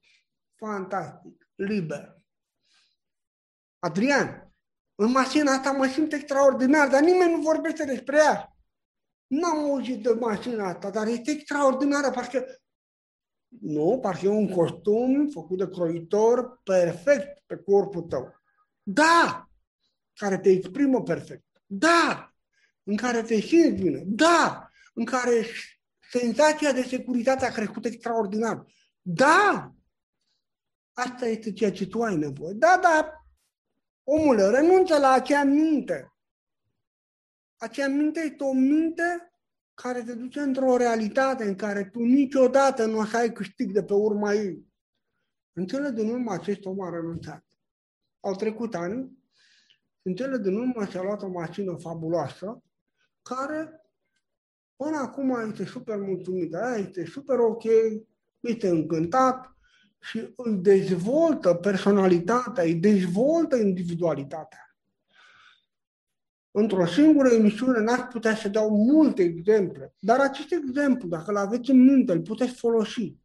fantastic, liber. Adrian, în mașina asta mă simt extraordinar, dar nimeni nu vorbește despre ea. N-am auzit de mașina asta, dar este extraordinară, parcă... Nu, parcă e un costum făcut de croitor perfect pe corpul tău. Da! Care te exprimă perfect. Da! În care te simți bine. Da! În care senzația de securitate a crescut extraordinar. Da! Asta este ceea ce tu ai nevoie. Da, da, omule, renunță la acea minte. Acea minte este o minte care te duce într-o realitate în care tu niciodată nu o să ai câștig de pe urma ei. În cele din urmă acest om a renunțat. Au trecut ani, în cele din urmă și-a luat o mașină fabuloasă, care până acum este super mulțumită, este super ok, este încântat, și îi dezvoltă personalitatea, îi dezvoltă individualitatea. Într-o singură emisiune n-aș putea să dau multe exemple, dar acest exemplu, dacă îl aveți în minte, îl puteți folosi.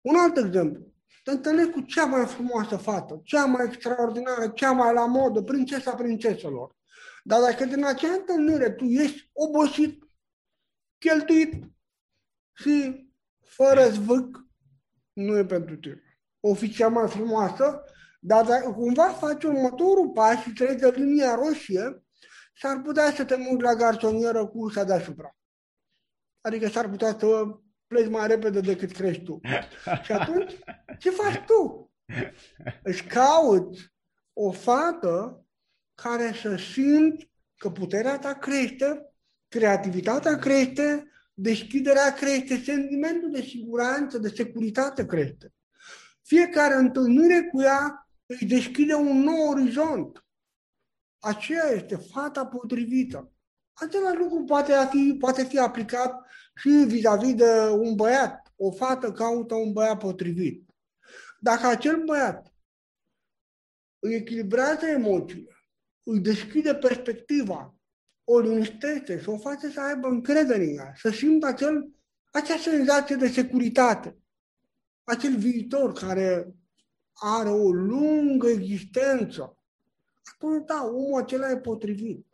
Un alt exemplu. Te întâlnești cu cea mai frumoasă fată, cea mai extraordinară, cea mai la modă, prințesa prințeselor. Dar dacă din acea întâlnire tu ești obosit, cheltuit și fără zvâc, nu e pentru tine. O fi cea mai frumoasă, dar dacă cumva faci următorul pas și treci de linia roșie, s-ar putea să te muți la garsonieră cu ușa deasupra. Adică s-ar putea să pleci mai repede decât crești tu. Și atunci, ce faci tu? Își cauți o fată care să simți că puterea ta crește, creativitatea crește, deschiderea crește, sentimentul de siguranță, de securitate crește. Fiecare întâlnire cu ea îi deschide un nou orizont. Aceea este fata potrivită. Același lucru poate fi, poate fi aplicat și vis-a-vis de un băiat. O fată caută un băiat potrivit. Dacă acel băiat îi echilibrează emoțiile, îi deschide perspectiva, o liniștește, să o face să aibă încredere în ea, să simtă acel, acea senzație de securitate, acel viitor care are o lungă existență. Atunci, da, omul acela e potrivit.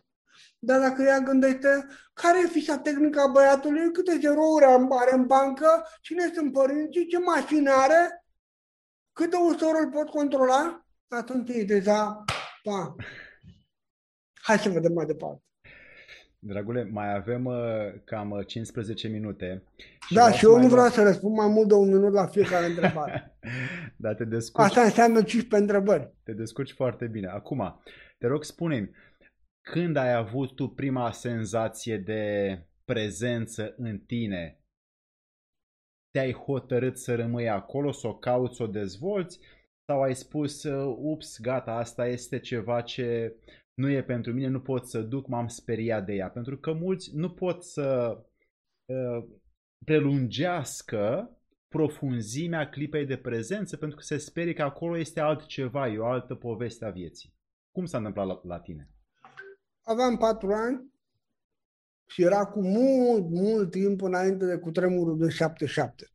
Dar dacă ea gândește care e fișa tehnică a băiatului, câte zerouri are în bancă, cine sunt părinții, ce mașină are, cât de ușor îl pot controla, atunci e deja, pa, hai să vedem mai departe.
Dragule, mai avem uh, cam 15 uh, minute.
Și da, și eu nu vreau să răspund mai mult de un minut la fiecare întrebare.
da, te descurci.
Asta înseamnă 15 întrebări.
Te descurci foarte bine. Acum, te rog, spune când ai avut tu prima senzație de prezență în tine? Te-ai hotărât să rămâi acolo, să o cauți, să o dezvolți? Sau ai spus, uh, ups, gata, asta este ceva ce nu e pentru mine, nu pot să duc, m-am speriat de ea. Pentru că mulți nu pot să uh, prelungească profunzimea clipei de prezență pentru că se sperie că acolo este altceva, e o altă poveste a vieții. Cum s-a întâmplat la, la tine?
Aveam patru ani și era cu mult, mult timp înainte de cutremurul de 77.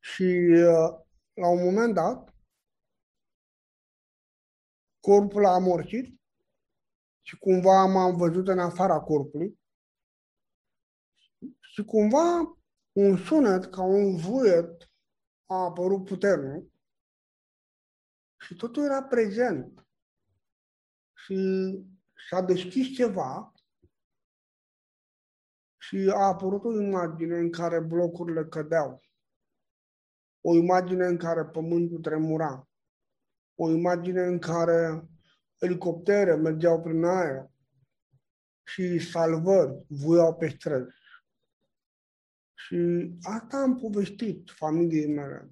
Și uh, la un moment dat, corpul a amorțit și cumva m-am văzut în afara corpului și cumva un sunet ca un vuiet a apărut puternic și totul era prezent. Și s-a deschis ceva și a apărut o imagine în care blocurile cădeau. O imagine în care pământul tremura o imagine în care elicoptere mergeau prin aer și salvări vuiau pe străzi. Și asta am povestit familiei mele.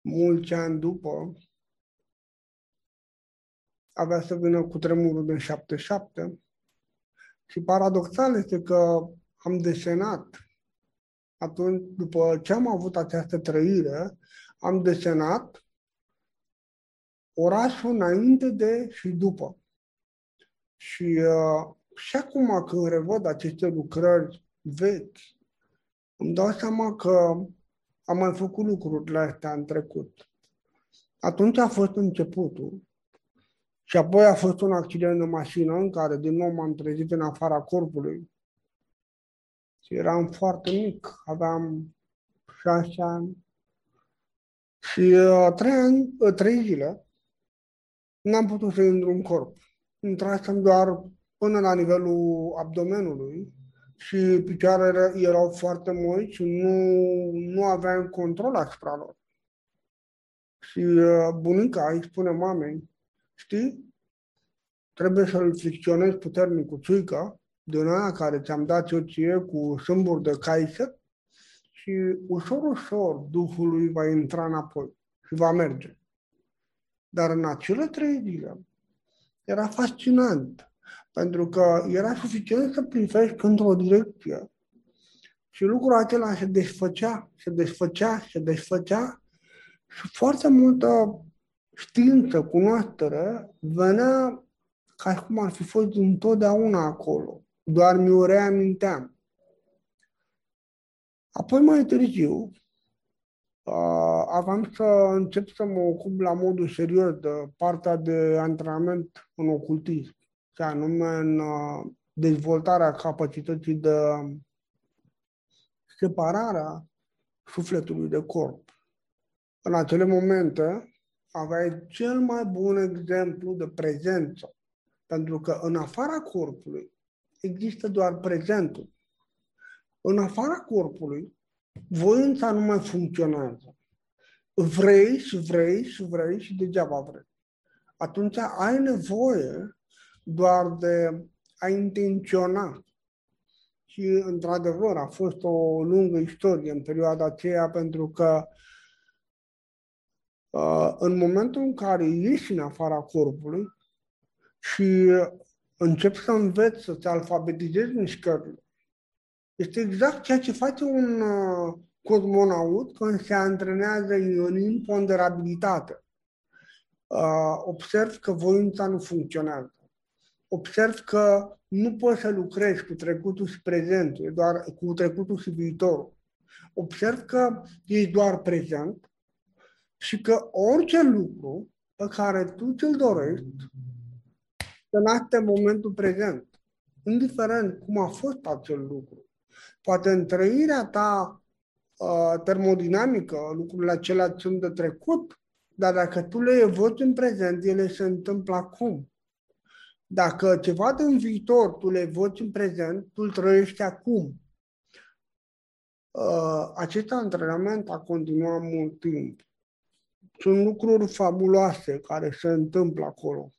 Mulți ani după, avea să vină cu tremurul din 77 și paradoxal este că am desenat atunci, după ce am avut această trăire, am desenat orașul înainte de și după. Și, uh, și acum când revăd aceste lucrări vechi, îmi dau seama că am mai făcut lucrurile astea în trecut. Atunci a fost începutul. Și apoi a fost un accident de mașină în care din nou m-am trezit în afara corpului. Și eram foarte mic, aveam șase ani. Și uh, trei, ani, uh, trei zile n-am putut să intru în corp. Intrasem doar până la nivelul abdomenului și picioarele erau foarte moi și nu, nu aveam control asupra lor. Și uh, bunica îi spune mamei, știi, trebuie să-l fricționezi puternic cu țuica din aia care ți-am dat eu ție cu sâmburi de caisă și ușor, ușor Duhului va intra înapoi și va merge. Dar în acele trei zile era fascinant, pentru că era suficient să privești într-o direcție și lucrul acela se desfăcea, se desfăcea, se desfăcea și foarte multă știință, cunoaștere venea ca și cum ar fi fost întotdeauna acolo. Doar mi-o reaminteam. Apoi mai târziu, uh, aveam să încep să mă ocup la modul serios de partea de antrenament în ocultism, și anume în uh, dezvoltarea capacității de separarea sufletului de corp. În acele momente aveai cel mai bun exemplu de prezență, pentru că în afara corpului există doar prezentul. În afara corpului, voința nu mai funcționează. Vrei și vrei și vrei și degeaba vrei. Atunci ai nevoie doar de a intenționa. Și, într-adevăr, a fost o lungă istorie în perioada aceea, pentru că uh, în momentul în care ieși în afara corpului și începi să înveți, să te alfabetizezi mișcările, este exact ceea ce face un uh, cosmonaut când se antrenează în imponderabilitate. Uh, observ că voința nu funcționează. Observ că nu poți să lucrezi cu trecutul și prezentul, doar cu trecutul și viitorul. Observ că ești doar prezent și că orice lucru pe care tu ți-l dorești se naște în momentul prezent, indiferent cum a fost acel lucru. Poate în trăirea ta uh, termodinamică, lucrurile acelea sunt de trecut, dar dacă tu le evoci în prezent, ele se întâmplă acum. Dacă ceva din viitor tu le evoci în prezent, tu îl trăiești acum. Uh, acest antrenament a continuat mult timp. Sunt lucruri fabuloase care se întâmplă acolo.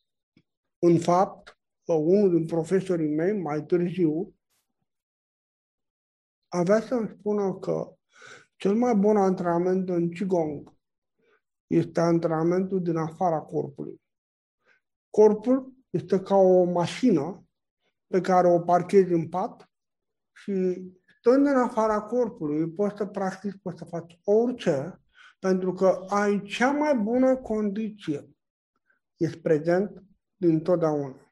În fapt, unul din profesorii mei, mai târziu, avea să-mi spună că cel mai bun antrenament în Qigong este antrenamentul din afara corpului. Corpul este ca o mașină pe care o parchezi în pat și stând în afara corpului poți să practici, poți să faci orice pentru că ai cea mai bună condiție. Ești prezent din totdeauna.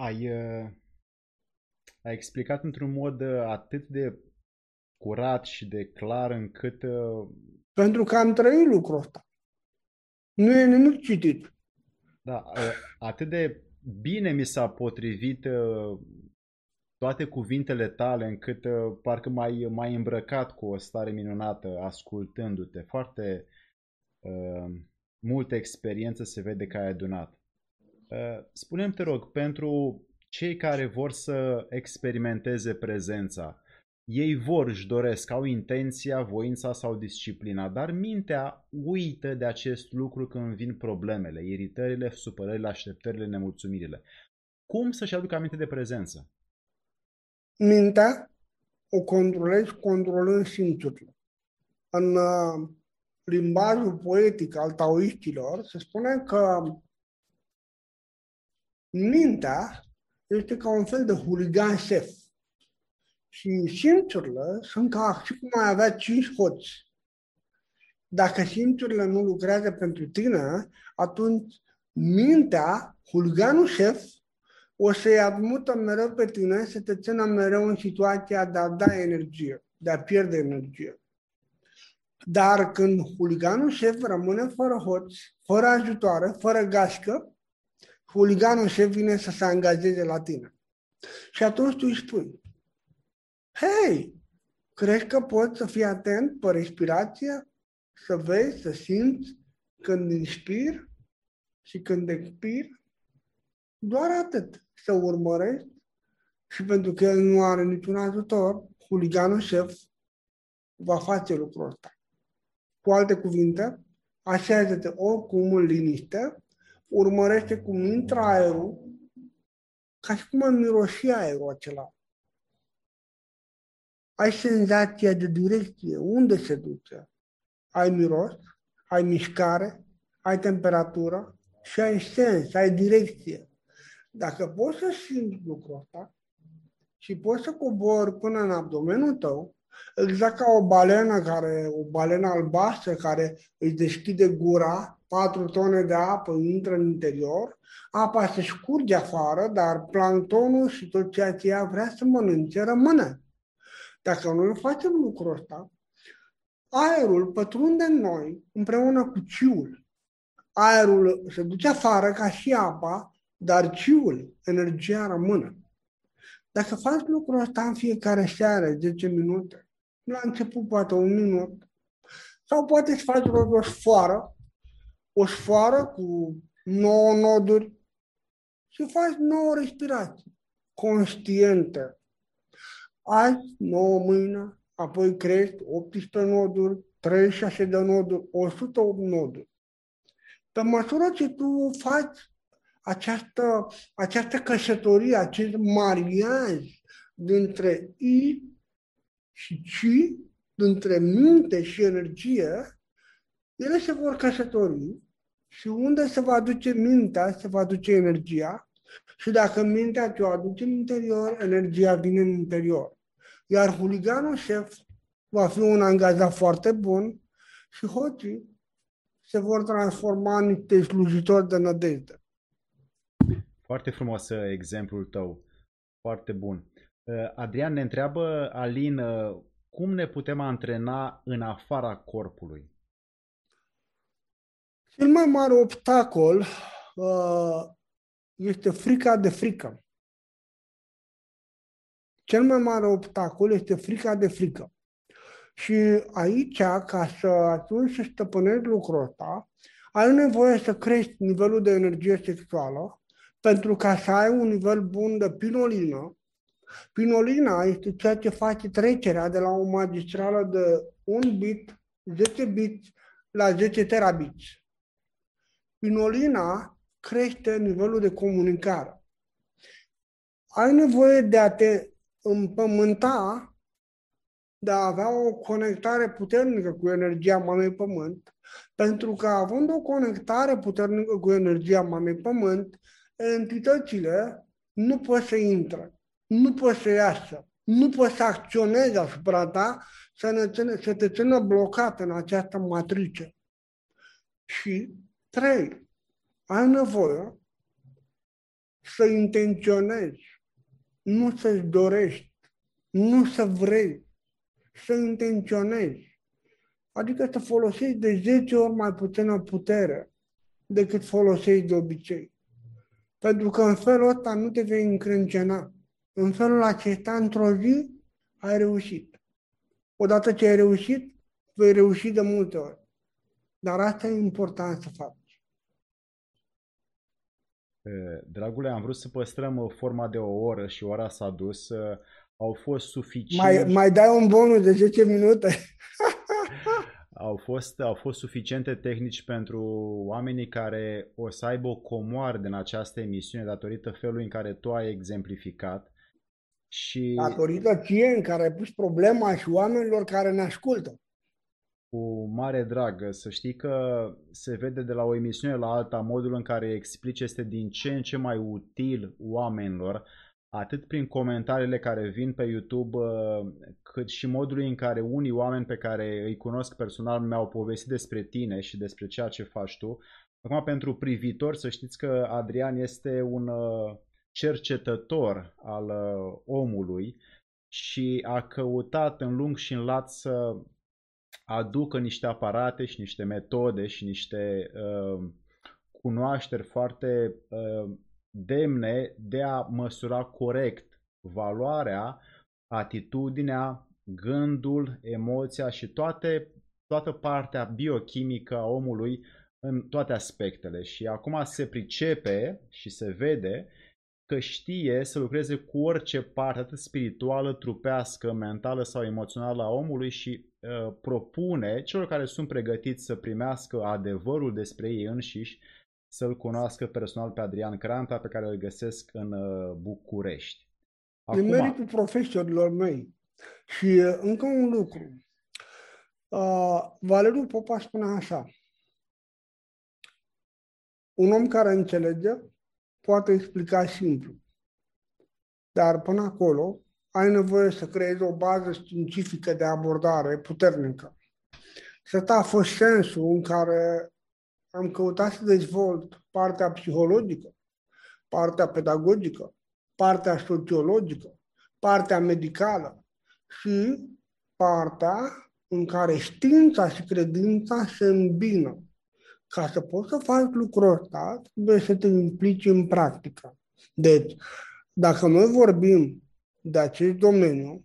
Ai, uh, ai explicat într-un mod uh, atât de curat și de clar încât... Uh,
Pentru că am trăit lucrul ăsta. Nu e nimic citit.
Da, atât de bine mi s-a potrivit toate cuvintele tale încât parcă mai mai îmbrăcat cu o stare minunată ascultându-te. Foarte uh, multă experiență se vede că ai adunat. Uh, spune-mi, te rog, pentru cei care vor să experimenteze prezența, ei vor, își doresc, au intenția, voința sau disciplina, dar mintea uită de acest lucru când vin problemele, iritările, supărările, așteptările, nemulțumirile. Cum să-și aducă aminte de prezență?
Mintea o controlezi controlând simțurile. În uh, limbajul poetic al taoiștilor se spune că mintea este ca un fel de huligan șef. Și simțurile sunt ca și cum ai avea cinci hoți. Dacă simțurile nu lucrează pentru tine, atunci mintea, huliganul șef, o să-i admută mereu pe tine să te țină mereu în situația de a da energie, de a pierde energie. Dar când huliganul șef rămâne fără hoț, fără ajutoare, fără gașcă, huliganul șef vine să se angajeze la tine. Și atunci tu îi spui, hei, crezi că poți să fii atent pe respirație? Să vezi, să simți când inspir și când expir? Doar atât. Să urmărești și pentru că el nu are niciun ajutor, huliganul șef va face lucrul ăsta. Cu alte cuvinte, așează-te oricum în liniște, urmărește cum intră aerul, ca și cum am miroși aerul acela. Ai senzația de direcție, unde se duce. Ai miros, ai mișcare, ai temperatură și ai sens, ai direcție. Dacă poți să simți lucrul ăsta și poți să cobori până în abdomenul tău, exact ca o balenă, care, o balenă albastră care își deschide gura, 4 tone de apă intră în interior, apa se scurge afară, dar planctonul și tot ceea ce ea vrea să mănânce rămâne. Dacă noi facem lucrul ăsta, aerul pătrunde în noi împreună cu ciul. Aerul se duce afară ca și apa, dar ciul, energia rămâne. Dacă faci lucrul ăsta în fiecare seară, 10 minute, la început poate un minut, sau poate să faci o, o sfoară, o sfoară cu 9 noduri și faci 9 respirații conștiente. Azi, 9 mâine, apoi crești 18 noduri, 36 de noduri, 108 noduri. Pe măsură ce tu faci această, această căsătorie, acest mariaj dintre I și C, dintre minte și energie, ele se vor căsători și unde se va duce mintea, se va duce energia și dacă mintea te o aduce în interior, energia vine în interior. Iar huliganul șef va fi un angajat foarte bun și hoții se vor transforma în niște slujitori de nădejde.
Foarte frumos uh, exemplul tău. Foarte bun. Uh, Adrian ne întreabă, Alin, uh, cum ne putem antrena în afara corpului?
Cel mai mare obstacol este frica de frică. Cel mai mare obstacol este frica de frică. Și aici, ca să atunci să stăpânești lucrul ăsta, ai nevoie să crești nivelul de energie sexuală pentru ca să ai un nivel bun de pinolină. Pinolina este ceea ce face trecerea de la o magistrală de 1 bit, 10 bit la 10 terabit. Pinolina crește nivelul de comunicare. Ai nevoie de a te împământa, de a avea o conectare puternică cu energia Mamei Pământ, pentru că având o conectare puternică cu energia Mamei Pământ, entitățile nu pot să intre, nu pot să iasă, nu pot să acționeze asupra ta, să, ne ține, să te țină blocat în această matrice. Și trei, ai nevoie să intenționezi, nu să-ți dorești, nu să vrei, să intenționezi. Adică să folosești de 10 ori mai puțină putere decât folosești de obicei. Pentru că în felul ăsta nu te vei încrâncena. În felul acesta, într-o zi, ai reușit. Odată ce ai reușit, vei reuși de multe ori. Dar asta e important să faci.
Dragule, am vrut să păstrăm uh, forma de o oră și ora s-a dus. Uh, au fost suficient... Mai,
mai dai un bonus de 10 minute?
au fost, au fost suficiente tehnici pentru oamenii care o să aibă o comoară din această emisiune datorită felului în care tu ai exemplificat.
Și... Datorită ție în care ai pus problema și oamenilor care ne ascultă.
Cu mare drag. Să știi că se vede de la o emisiune la alta modul în care explici este din ce în ce mai util oamenilor, atât prin comentariile care vin pe YouTube, uh, cât și modul în care unii oameni pe care îi cunosc personal mi-au povestit despre tine și despre ceea ce faci tu. Acum, pentru privitor, să știți că Adrian este un uh, cercetător al uh, omului și a căutat în lung și în lat să aducă niște aparate și niște metode și niște uh, cunoașteri foarte uh, demne de a măsura corect valoarea, atitudinea, gândul, emoția și toate, toată partea biochimică a omului în toate aspectele. Și acum se pricepe și se vede că știe să lucreze cu orice parte, atât spirituală, trupească, mentală sau emoțională a omului și uh, propune celor care sunt pregătiți să primească adevărul despre ei înșiși să-l cunoască personal pe Adrian Cranta, pe care îl găsesc în uh, București.
Acum... E meritul profesorilor mei. Și uh, încă un lucru. Uh, Valeriu Popa spune așa. Un om care înțelege poate explica simplu. Dar până acolo ai nevoie să creezi o bază științifică de abordare puternică. Să a fost sensul în care am căutat să dezvolt partea psihologică, partea pedagogică, partea sociologică, partea medicală și partea în care știința și credința se îmbină. Ca să poți să faci lucrul ăsta, trebuie să te implici în practică. Deci, dacă noi vorbim de acest domeniu,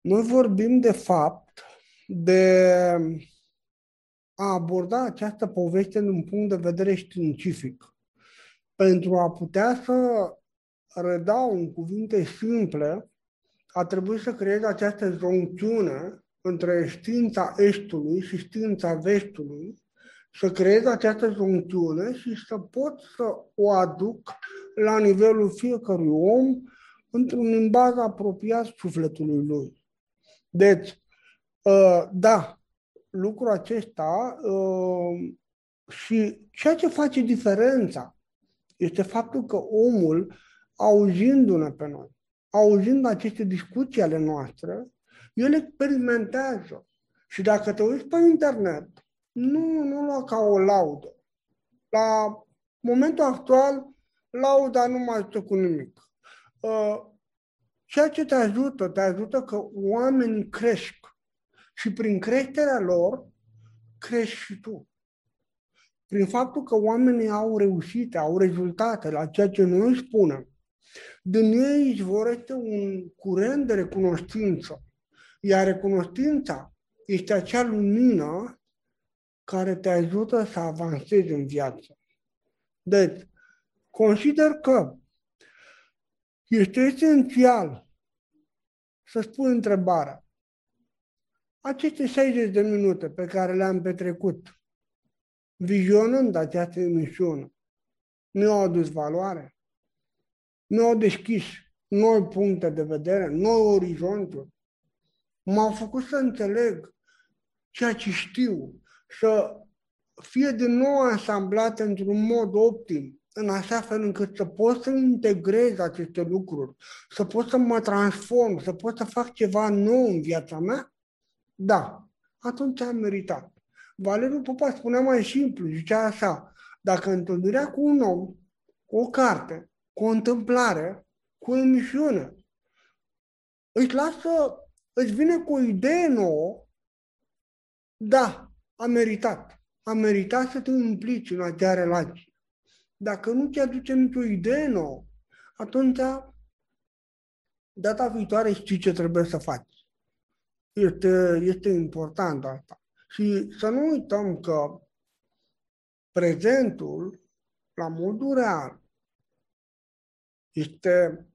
noi vorbim de fapt de a aborda această poveste din un punct de vedere științific. Pentru a putea să redau în cuvinte simple, a trebuit să creez această joncțiune între știința Estului și știința Vestului, să creez această joncțiune și să pot să o aduc la nivelul fiecărui om într-un limbaj apropiat sufletului lui. Deci, ă, da, lucrul acesta uh, și ceea ce face diferența este faptul că omul, auzindu-ne pe noi, auzind aceste discuții ale noastre, el experimentează. Și dacă te uiți pe internet, nu, nu lua ca o laudă. La momentul actual, lauda nu mai ajută cu nimic. Uh, ceea ce te ajută, te ajută că oamenii cresc și prin creșterea lor, crești și tu. Prin faptul că oamenii au reușite, au rezultate la ceea ce noi spunem, din ei izvorăște un curent de recunoștință. Iar recunoștința este acea lumină care te ajută să avansezi în viață. Deci, consider că este esențial să spui întrebarea. Aceste 60 de minute pe care le-am petrecut vizionând această emisiune nu au adus valoare, nu au deschis noi puncte de vedere, noi orizonturi, m-au făcut să înțeleg ceea ce știu, să fie din nou asamblat într-un mod optim, în așa fel încât să pot să integrez aceste lucruri, să pot să mă transform, să pot să fac ceva nou în viața mea, da, atunci am meritat. Valeriu Popa spunea mai simplu, zicea așa, dacă întâlnirea cu un om, cu o carte, cu o întâmplare, cu o emisiune, îți lasă, îți vine cu o idee nouă, da, a meritat. A meritat să te implici în acea relație. Dacă nu ți aduce nicio idee nouă, atunci data viitoare știi ce trebuie să faci. Este, este important asta. Și să nu uităm că prezentul, la modul real, este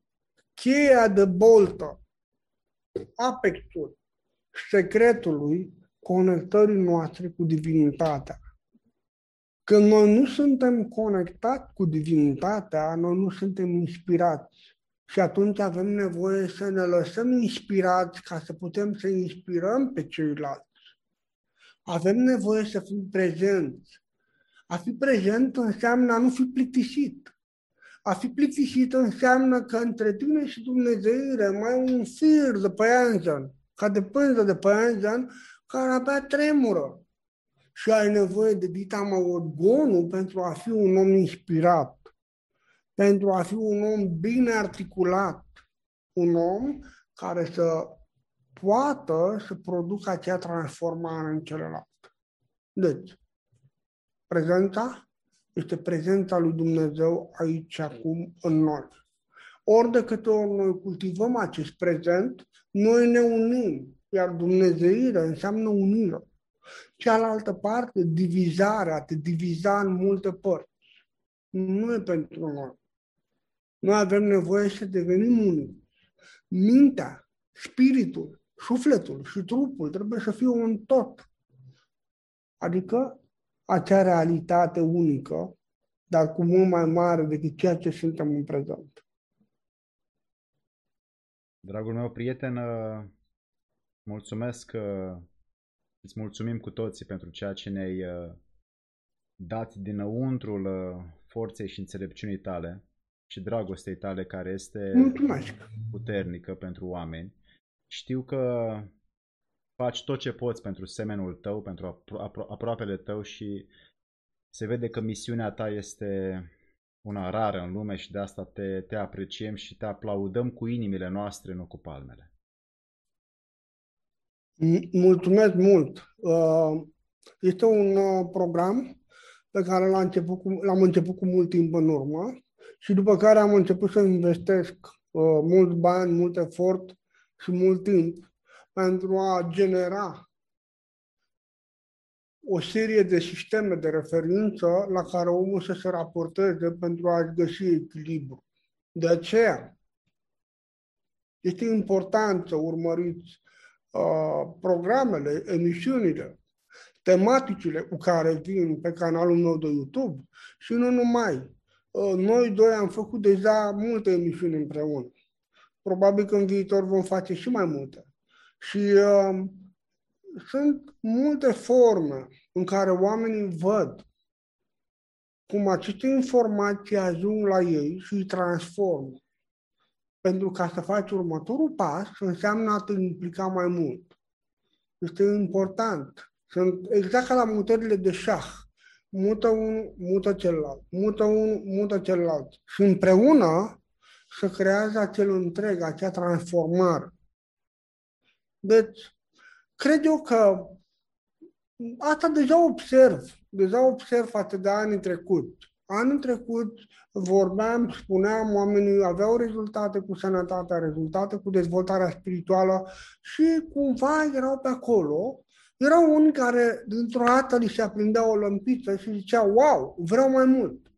cheia de boltă, apexul secretului conectării noastre cu divinitatea. Când noi nu suntem conectați cu divinitatea, noi nu suntem inspirați. Și atunci avem nevoie să ne lăsăm inspirați ca să putem să inspirăm pe ceilalți. Avem nevoie să fim prezenți. A fi prezent înseamnă a nu fi plictisit. A fi plictisit înseamnă că între tine și Dumnezeu mai un fir de păianjen, ca de pânză de păianjen, care abia tremură. Și ai nevoie de ditama orgonul pentru a fi un om inspirat, pentru a fi un om bine articulat, un om care să poată să producă acea transformare în celălalt. Deci, prezența este prezența lui Dumnezeu aici, acum, în noi. Ori de câte ori noi cultivăm acest prezent, noi ne unim, iar Dumnezeirea înseamnă unire. Cealaltă parte, divizarea, te diviza în multe părți. Nu e pentru noi. Noi avem nevoie să devenim unii. Mintea, spiritul, sufletul și trupul trebuie să fie un tot. Adică acea realitate unică, dar cu mult mai mare decât ceea ce suntem în prezent.
Dragul meu prieten, uh, mulțumesc că uh, îți mulțumim cu toții pentru ceea ce ne-ai uh, dat dinăuntrul forței și înțelepciunii tale și dragostei tale care este
Mulțumesc.
puternică pentru oameni. Știu că faci tot ce poți pentru semenul tău, pentru apro- aproapele tău și se vede că misiunea ta este una rară în lume și de asta te, te apreciem și te aplaudăm cu inimile noastre, nu cu palmele.
Mulțumesc mult! Uh, este un uh, program pe care l-am început cu, l-am început cu mult timp în urmă și după care am început să investesc uh, mult bani, mult efort și mult timp pentru a genera o serie de sisteme de referință la care omul să se raporteze pentru a-și găsi echilibru. De aceea, este important să urmăriți uh, programele, emisiunile, tematicile cu care vin pe canalul meu de YouTube și nu numai. Uh, noi doi am făcut deja multe emisiuni împreună. Probabil că în viitor vom face și mai multe. Și uh, sunt multe forme în care oamenii văd cum aceste informații ajung la ei și îi transformă. Pentru ca să faci următorul pas, înseamnă a te implica mai mult. Este important. Sunt exact ca la mutările de șah. Mută unul, mută celălalt. Mută unul, mută celălalt. Și împreună să creează acel întreg, acea transformare. Deci, cred eu că asta deja observ, deja observ față de anii trecut. Anul trecut vorbeam, spuneam, oamenii aveau rezultate cu sănătatea, rezultate cu dezvoltarea spirituală și cumva erau pe acolo. Erau unii care dintr-o dată li se aprindea o lămpiță și ziceau, wow, vreau mai mult.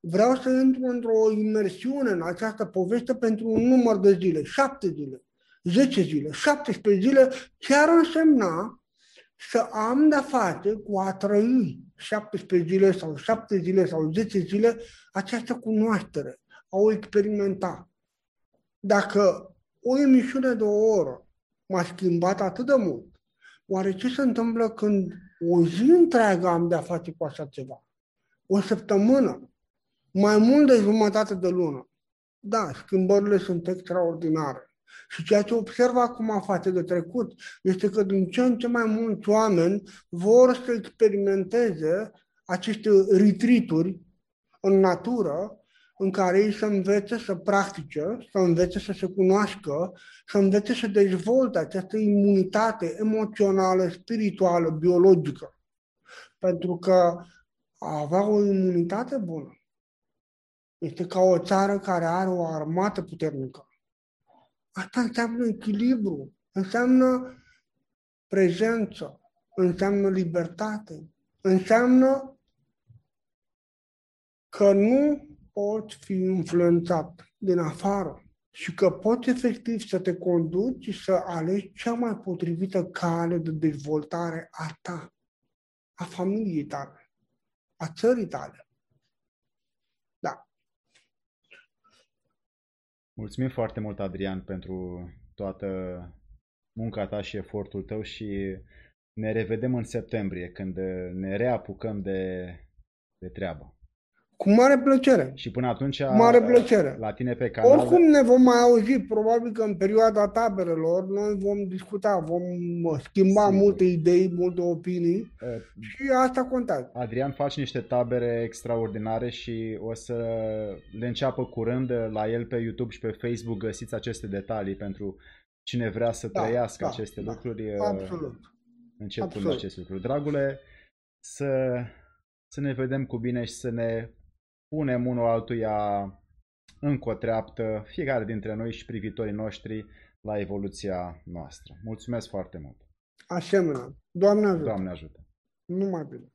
Vreau să intru într-o imersiune în această poveste pentru un număr de zile, șapte zile, 10 zile, 17 zile, chiar însemna să am de-a face cu a trăi 17 zile sau 7 zile sau 10 zile această cunoaștere, a o experimenta. Dacă o emisiune de o oră m-a schimbat atât de mult, oare ce se întâmplă când o zi întreagă am de-a face cu așa ceva? O săptămână, mai mult de jumătate de lună. Da, schimbările sunt extraordinare. Și ceea ce observ acum față de trecut este că din ce în ce mai mulți oameni vor să experimenteze aceste retrituri în natură în care ei să învețe să practice, să învețe să se cunoască, să învețe să dezvolte această imunitate emoțională, spirituală, biologică. Pentru că a avea o imunitate bună este ca o țară care are o armată puternică. Asta înseamnă echilibru, înseamnă prezență, înseamnă libertate, înseamnă că nu poți fi influențat din afară și că poți efectiv să te conduci și să alegi cea mai potrivită cale de dezvoltare a ta, a familiei tale, a țării tale.
Mulțumim foarte mult, Adrian, pentru toată munca ta și efortul tău și ne revedem în septembrie, când ne reapucăm de, de treabă.
Cu mare plăcere.
Și până atunci,
Cu mare plăcere.
la tine pe canal...
Oricum ne vom mai auzi, probabil că în perioada taberelor noi vom discuta, vom schimba
Sigur.
multe idei, multe opinii
uh,
și asta contează.
Adrian face niște tabere extraordinare și o să le înceapă curând la el pe YouTube și pe Facebook. Găsiți aceste detalii pentru cine vrea să
Da,
trăiască
da,
aceste
da.
lucruri.
Absolut.
Încep cu
Absolut.
aceste lucruri. Dragule, să, să ne vedem cu bine și să ne punem unul altuia încă o treaptă, fiecare dintre noi și privitorii noștri, la evoluția noastră. Mulțumesc foarte mult!
Asemenea. Doamne ajută.
Doamne ajută!
Numai bine.